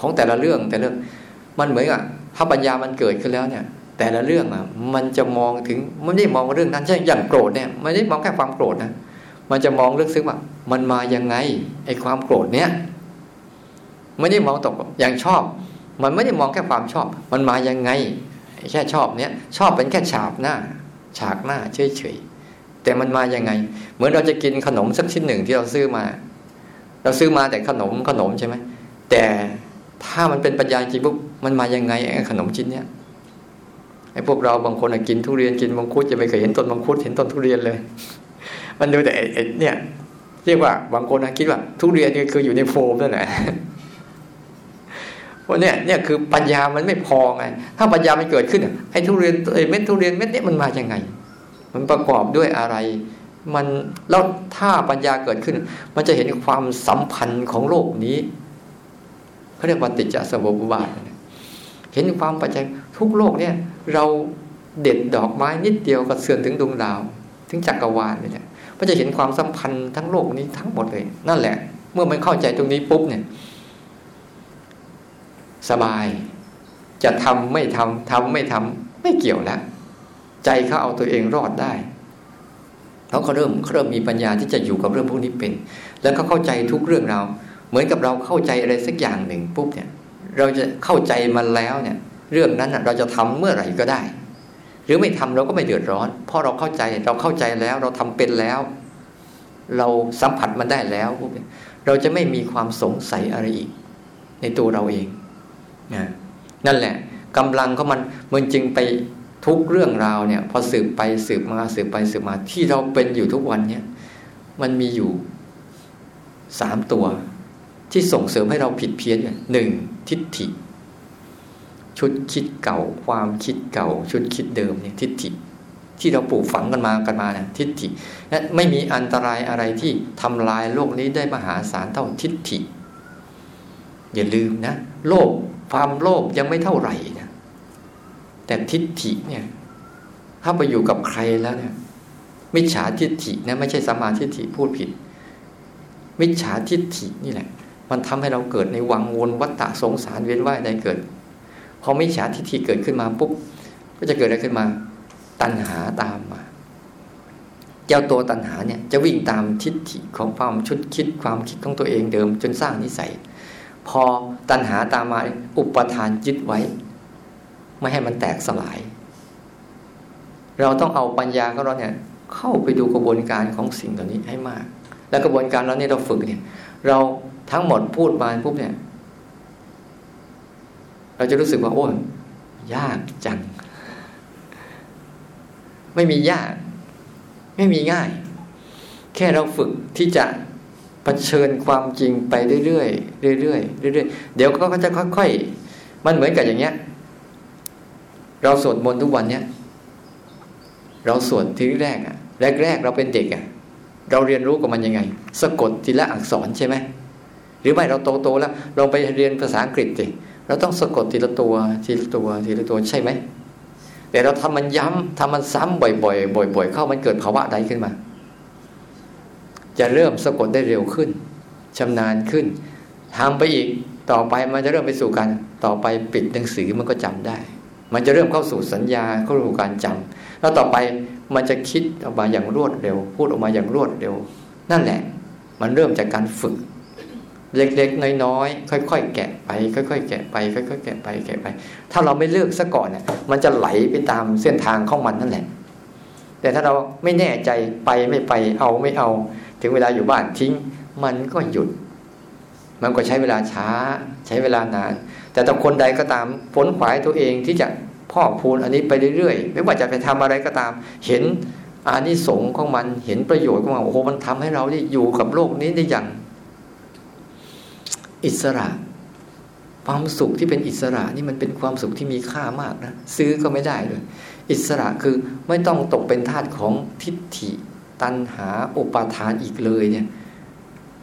ของแต่ละเรื่องแต่เรื่อง มันเหมือนกับถ้าปัญญามันเกิดขึ้นแล้วเนี่ย แต่ละเรื่องอะ มันจะมองถึงมันไม่ได้มองเรื่องนั้นใช่อย่างโกรธเนี่ยไม่ได้มองแค่ความโกรธนะมันจะมองลึกซึ้งว่า มันมายังไงไอ้ความโกรธเนี้ยไม่ได้มองตกอย่างชอบ มันไม่ได้มองแค่ความชอบ มันมายังไงแค่ชอบเนี้ยชอบเป็นแค่ฉากหน้า ฉากหน้าเฉยๆแต่มันมายังไง เหมือนเราจะกินขนมสักชิ้นหนึ่งที่เราซื้อมา เราซื้อมาแต่ขนมขนมใช่ไหมแต่ถ้ามันเป็นปัญญาจริงปุ๊บมันมายังไงไอ้ขนมชิ้นเนี้ย ไอ้พวกเราบางคนกินทุเรียนกินมังคุดจะไม่เคยเห็นต้นมังคุดเห็นต้นทุเรียนเลย มันดูแต่ไอ้เนี่ยเรียกว่าบางคนคิดว่า ทุเรียนนี่คืออยู่ในโฟมนั่นแหละเพราะเนี่ยเนี่ยคือปัญญามันไม่พอไง ถ้าปัญญามันเกิดขึ้นไอ้ทุเรียนไอ้เม็ดทุเรียนเม็ดนี้มันมาอย่างไง มันประกอบด้วยอะไร มันแล้วถ้าปัญญาเกิดขึ้น มันจะเห็นความสัมพันธ์ของโลกนี้เขาเรียกว่าติจจสมุปบาทเห็นความปัจจัยทุกโลกเนี่ย เราเด็ดดอกไม้นิดเดียวก็เสื่อมถึงดวงดาว ถึงจักรวาลเนี่ยมันจะเห็นความสัมพันธ์ทั้งโลกนี้ทั้งหมดเลย นั่นแหละ เมื่อมันเข้าใจตรงนี้ปุ๊บเนี่ย สบาย จะทำไม่ทำทำไม่ทำไม่เกี่ยวแล้วใจเขาเอาตัวเองรอดได้เขาเขาเริ่มเขาเริ่มมีปัญญาที่จะอยู่กับเรื่องพวกนี้เป็น แล้วก็เข้าใจทุกเรื่องเรา เหมือนกับเราเข้าใจอะไรสักอย่างหนึ่งปุ๊บเนี่ย เราจะเข้าใจมันแล้วเนี่ย เรื่องนั้นเราจะทำเมื่อไหร่ก็ได้ หรือไม่ทำเราก็ไม่เดือดร้อน เพราะเราเข้าใจเราเข้าใจแล้วเราทำเป็นแล้ว เราสัมผัสมันได้แล้วเนี่ยเราจะไม่มีความสงสัยอะไรอีก ในตัวเราเองนะนั่นแหละกำลังของมันมันจึงไปทุกเรื่องราวเนี่ยพอสืบไปสืบมาสืบไปสืบมาที่เราเป็นอยู่ทุกวันเนี่ยมันมีอยู่สามตัว ที่ส่งเสริมให้เราผิดเพี้ยนหนึ่งทิฏฐิ ชุดคิดเก่า ความคิดเก่า ชุดคิดเดิมเนี่ยทิฏฐิ ที่เราปลูกฝังกันมากันมาเนี่ยทิฏฐิและไม่มีอันตรายอะไรที่ทำลายโลกนี้ได้มหาศาลเท่าทิฏฐิ อย่าลืมนะโลภความโลภยังไม่เท่าไหร่นะแต่ทิฏฐิเนี่ยถ้าไปอยู่กับใครแล้วเนี่ยมิจฉาทิฏฐินะไม่ใช่สมาทิฏฐิพูดผิด มิจฉาทิฏฐินี่แหละ มันทำให้เราเกิดในวังวนวัฏฏะสงสารเวียนว่ายได้เกิด พอมิจฉาทิฏฐิเกิดขึ้นมาปุ๊บก็จะเกิดอะไรขึ้นมา ตัณหาตามมา เจ้าตัวตัณหาเนี่ยจะวิ่งตามทิฏฐิของความชุดคิดความคิดของตัวเองเดิม จนสร้างนิสัย พอตัณหาตามมาอุปทานยึดไว้ ไม่ให้มันแตกสลาย เราต้องเอาปัญญาของเราเนี่ยเข้าไปดูกระบวนการของสิ่งเหล่านี้ให้มาก และกระบวนการเราเนี่ยเราฝึกเนี่ย เราทั้งหมดพูดมาปุ๊บเนี่ย เราจะรู้สึกว่าโอ้ยยากจัง ไม่มียาก ไม่มีง่าย แค่เราฝึกที่จะะเผชิญความจริงไปเรื่อยๆเรื่อยๆเรื่อยๆเดี๋ยวก็จะค่อยๆ มันเหมือนกับอย่างเงี้ย เราสวดมนต์ทุกวันเนี้ยเราสวดทีแรกอะแรกๆเราเป็นเด็กอะเราเรียนรู้กับมันยังไง สะกดทีละอักษรใช่ไหมหรือไม่เราโตโตแล้วเราไปเรียนภาษาอังกฤษสิ เราต้องสะกดทีละตัว ทีละตัว ทีละตัวใช่ไหมแต่เราทำมันย้ำทำมันซ้ำบ่อยๆบ่อย ๆ เข้ามันเกิดภาวะใดขึ้นมา จะเริ่มสะกดได้เร็วขึ้นชำนาญขึ้นทำไปอีกต่อไปมันจะเริ่มไปสู่การต่อไปปิดหนังสือมันก็จำได้ มันจะเริ่มเข้าสู่สัญญาเข้าสู่การจำแล้วต่อไปมันจะคิดออกมาอย่างรวดเร็ว พูดออกมาอย่างรวดเร็ว นั่นแหละ มันเริ่มจากการฝึก เล็กๆ น้อยๆ ค่อยๆ แกะไป ค่อยๆ แกะไป ค่อยๆ แกะไป แกะไป ถ้าเราไม่เลือกซะก่อนเนี่ยมันจะไหลไปตามเส้นทางของมันนั่นแหละ แต่ถ้าเราไม่แน่ใจไปไม่ไป เอาไม่เอา ถึงเวลาอยู่บ้านทิ้ง มันก็หยุด มันก็ใช้เวลาช้า ใช้เวลานาน แต่ถ้าคนใดก็ตามผลขวายตัวเองที่จะพ่อพูนอันนี้ไปเรื่อยๆ ไม่ว่าจะไปทำอะไรก็ตาม เห็นอานิสงส์ของมัน เห็นประโยชน์ของมัน โอ้โห มันทำให้เราได้อยู่กับโลกนี้ได้อย่าง อิสระ ความสุขที่เป็นอิสระนี่มันเป็นความสุขที่มีค่ามากนะซื้อก็ไม่ได้เลย อิสระคือไม่ต้องตกเป็นทาสของทิฏฐิ ตัณหาอุปาทานอีกเลยเนี่ย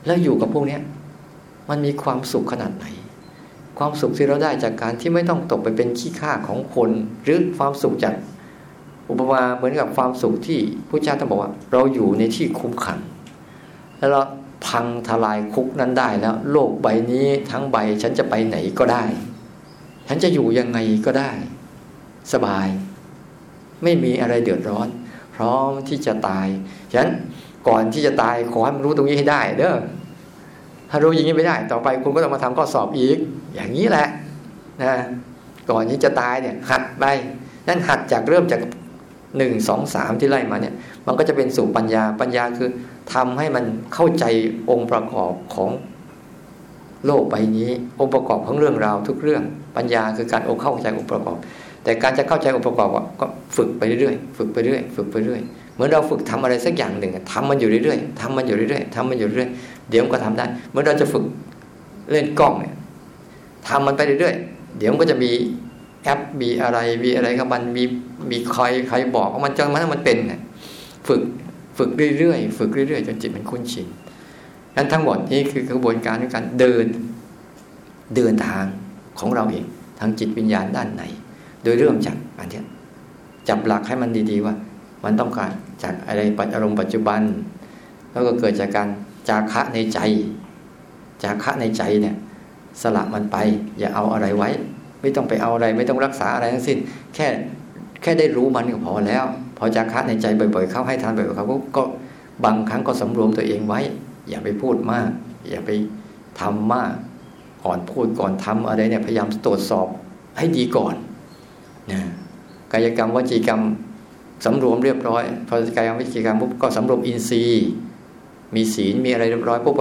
แล้วอยู่กับพวกนี้มันมีความสุขขนาดไหน ความสุขที่เราได้จากการที่ไม่ต้องตกไปเป็นขี้ข้าของคน หรือความสุขจากอุปมาเหมือนกับความสุขที่พระเจ้าท่านบอกว่า เราอยู่ในที่คุ้มขัง แล้วเรา พังทลายคุกนั้นได้แล้ว โลกใบนี้ทั้งใบฉันจะไปไหนก็ได้ ฉันจะอยู่ยังไงก็ได้ สบาย ไม่มีอะไรเดือดร้อน พร้อมที่จะตายฉะนั้นก่อนที่จะตายขอให้มันรู้ตรงนี้ให้ได้เด้อถ้ารู้อย่างนี้ไม่ได้ ต่อไปคุณก็ต้องมาทำข้อสอบอีก อย่างนี้แหละนะก่อนที่จะตายเนี่ย หัดไปนั่นหัดจากเริ่มจากหนึ่งสองสามที่ไล่มาเนี่ย มันก็จะเป็นสู่ปัญญาปัญญาคือ ทำให้มันเข้าใจองค์ประกอบของโลกใบนี้ องค์ประกอบของเรื่องราวทุกเรื่อง ปัญญาคือการองเข้าใจองค์ประกอบ แต่การจะเข้าใจองค์ประกอบก็ฝึกไปเรื่อยฝึกไปเรื่อยฝึกไปเรื่อยเหมือนเราฝึกทำอะไรสักอย่างหนึ่งทำมันอยู่เรื่อยๆทำมันอยู่เรื่อยๆทำมันอยู่เรื่อยเดี๋ยวมันก็ทำได้เมื่อเราจะฝึกเล่นกล้องเนี่ยทำมันไปเรื่อยๆเดี๋ยวมันก็จะมีแอปมีอะไรมีอะไรกับมันมีมีใครใครบอกว่ามันจนมันมันเป็นฝึก ฝึกเรื่อยๆฝึกเรื่อยๆจนจิตมันคุ้นชินนั้นทั้งหมดนี้คือกระบวนการในการเดินเดินทางของเราเองทางจิตวิญญาณด้านไหนโดยเริ่มจากอันนี้จับหลักให้มันดีๆว่า มันต้องการจากอะไรปัจอารมณ์ปัจจุบัน แล้วก็เกิดจากการจาคะในใจ จาคะในใจเนี่ยสละมันไป อย่าเอาอะไรไว้ ไม่ต้องไปเอาอะไร ไม่ต้องรักษาอะไรทั้งสิ้น แค่แค่ได้รู้มันก็พอแล้ว พอจาคะในใจบ่อยๆ เข้าให้ทานบ่อยๆเขาก็บางครั้งก็สำรวมตัวเองไว้ อย่าไปพูดมาก อย่าไปทำมาก ก่อนพูดก่อนทำอะไรเนี่ยพยายามตรวจสอบให้ดีก่อนนะกายกรรมวจีกรรมสำรวมเรียบร้อยพอกายกรรมวจีกรรมปุ๊บก็สำรวมอินทรีย์ มีศีลมีอะไรเรียบร้อยปุ๊บ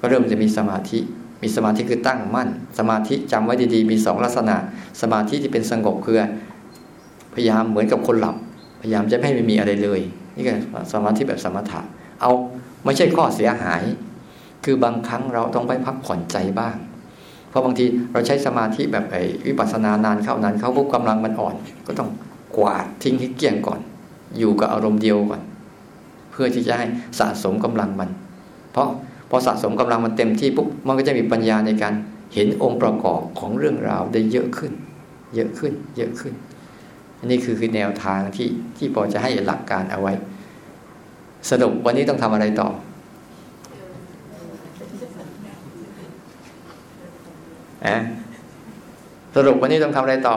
ก็เริ่มจะมีสมาธิมีสมาธิคือตั้งมั่น สมาธิจำไว้ดีๆ มีสองลักษณะ สมาธิที่เป็นสงบคือพยายามเหมือนกับคนหลับ พยายามจะไม่ให้มีอะไรเลย นี่ก็สมาธิแบบสมถะ เอาไม่ใช่ข้อเสียหาย คือบางครั้งเราต้องไปพักผ่อนใจบ้าง เพราะบางทีเราใช้สมาธิแบบไอ้วิปัสสนานานเข้านานเข้าปุ๊บกำลังมันอ่อน ก็ต้องกวาดทิ้งให้เกลี้ยงก่อน อยู่กับอารมณ์เดียวก่อน เพื่อที่จะให้สะสมกำลังมัน เพราะพอสะสมกำลังมันเต็มที่ปุ๊บมันก็จะมีปัญญาในการเห็นองค์ประกอบของเรื่องราวได้เยอะขึ้น เยอะขึ้น เยอะขึ้น อันนี้คือคือแนวทางที่ที่พอจะให้หลักการเอาไว้ สรุปวันนี้ต้องทำอะไรต่ออะสรุปวันนี้ต้องทำอะไรต่อ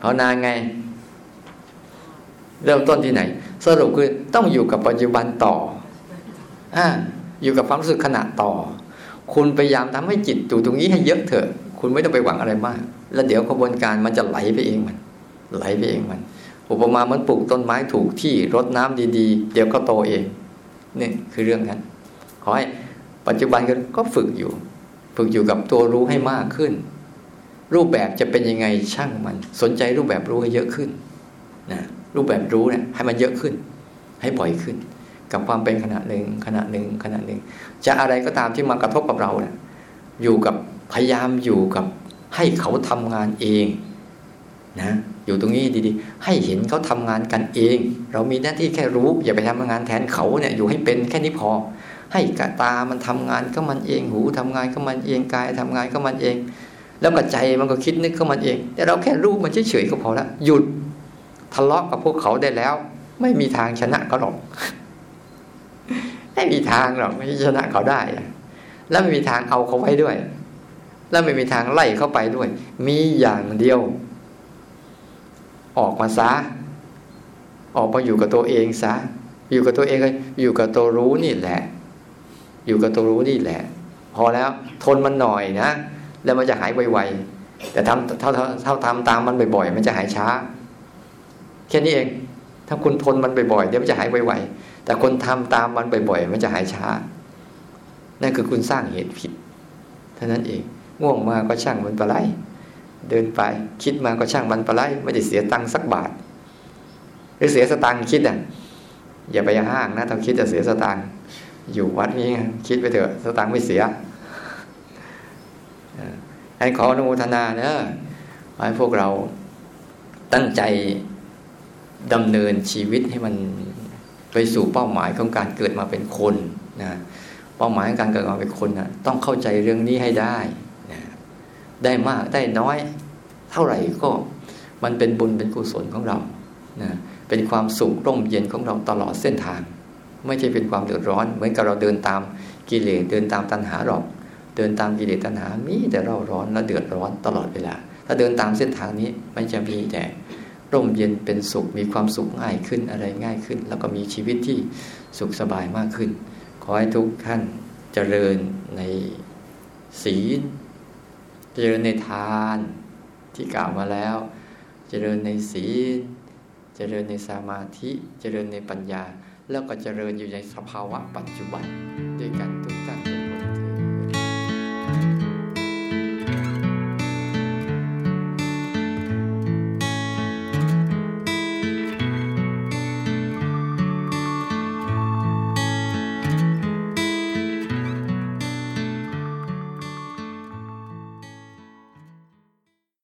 ภาวนาไง เริ่มต้นที่ไหน สรุปคือต้องอยู่กับปัจจุบันต่ออ่าอยู่กับความรู้สึกขณะต่อ คุณพยายามทำให้จิตอยู่ตรงนี้ให้เยอะเถอะ คุณไม่ต้องไปหวังอะไรมาก แล้วเดี๋ยวกระบวนการมันจะไหลไปเองมัน ไหลไปเองมัน อุปมาเหมือนปลูกต้นไม้ถูกที่รดน้ำดีๆ เดี๋ยวก็โตเองนี่คือเรื่องนั้น ขอให้ปัจจุบันก็ฝึกอยู่ ฝึกอยู่กับตัวรู้ให้มากขึ้น รูปแบบจะเป็นยังไงช่างมัน สนใจรูปแบบรู้ให้เยอะขึ้นนะรูปแบบรู้เนี่ยให้มันเยอะขึ้น ให้บ่อยขึ้น กับความเป็นขณะหนึ่งขณะหนึ่งขณะหนึ่ง จะอะไรก็ตามที่มากระทบกับเราเนี่ยอยู่กับพยายามอยู่กับ ให้เขาทำงานเองนะอยู่ตรงนี้ดีๆ ให้เห็นเขาทำงานกันเอง เรามีหน้าที่แค่รู้ อย่าไปทำงานแทนเขาเนี่ยอยู่ให้เป็นแค่นี้พอ ให้กตามันทำงานก็มันเองหูทำงานก็มันเองกายทำงานก็มันเอง แล้วก็ใจมันก็คิดนึกก็มันเอง แต่เราแค่รู้มันเฉยๆก็พอละหยุดทะเลาะกับพวกเขาได้แล้ว ไม่มีทางชนะเขาหรอกไม่มีทางหรอกไม่ชนะเขาได้ แล้วไม่มีทางเอาเขาไว้ด้วย แล้วไม่มีทางไล่เข้าไปด้วย มีอย่างเดียว ออกมาซะออกมาอยู่กับตัวเองซะอยู่กับตัวเองเลยอยู่กับตัวรู้นี่แหละ อยู่กับตัวรู้นี่แหละ พอแล้วทนมันหน่อยนะ แล้วมันจะหายไวๆแต่ทำเท่าเท่าทำตามมันบ่อยๆ มันจะหายช้า แค่นี้เอง ถ้าคุณทนมันบ่อยๆเดี๋ยวมันจะหายไวๆแต่คนทำตามมันบ่อยๆ มันจะหายช้า นั่นคือคุณสร้างเหตุผิดเท่านั้นเอง ง่วงมาก็ช่างมันปลายเดินไปคิดมาก็ช่างมันปลายไม่ได้เสียตังค์สักบาท หรือเสียสตังค์คิดอะอย่าไปห้างนะต้องคิดจะเสียสตังค์อยู่วัดนี้คิดไปเถอะสตังค์ไม่เสียให้ขออนุโมทนาเนอะให้พวกเราตั้งใจดำเนินชีวิตให้มันไปสู่เป้าหมายของการเกิดมาเป็นคนนะเป้าหมายของการเกิดมาเป็นคนนะต้องเข้าใจเรื่องนี้ให้ได้ ได้มากได้น้อย เท่าไหร่ก็มันเป็นบุญเป็นกุศลของเรานะเป็นความสุขร่มเย็นของเราตลอดเส้นทาง ไม่ใช่เป็นความเดือดร้อน เหมือนกับเราเดินตามกิเลสเดินตามตัณหาหรอก เดินตามกิเลสตัณหา มีแต่เราร้อนและเดือดร้อนตลอดเวลา ถ้าเดินตามเส้นทางนี้มันจะมีแต่ร่มเย็นเป็นสุขมีความสุขง่ายขึ้นอะไรง่ายขึ้น แล้วก็มีชีวิตที่สุขสบายมากขึ้น ขอให้ทุกท่านเจริญในศีล เจริญในทานที่กล่าวมาแล้ว เจริญในศีล เจริญในสมาธิ เจริญในปัญญา แล้วก็เจริญอยู่ในสภาวะปัจจุบันด้วยกันทุก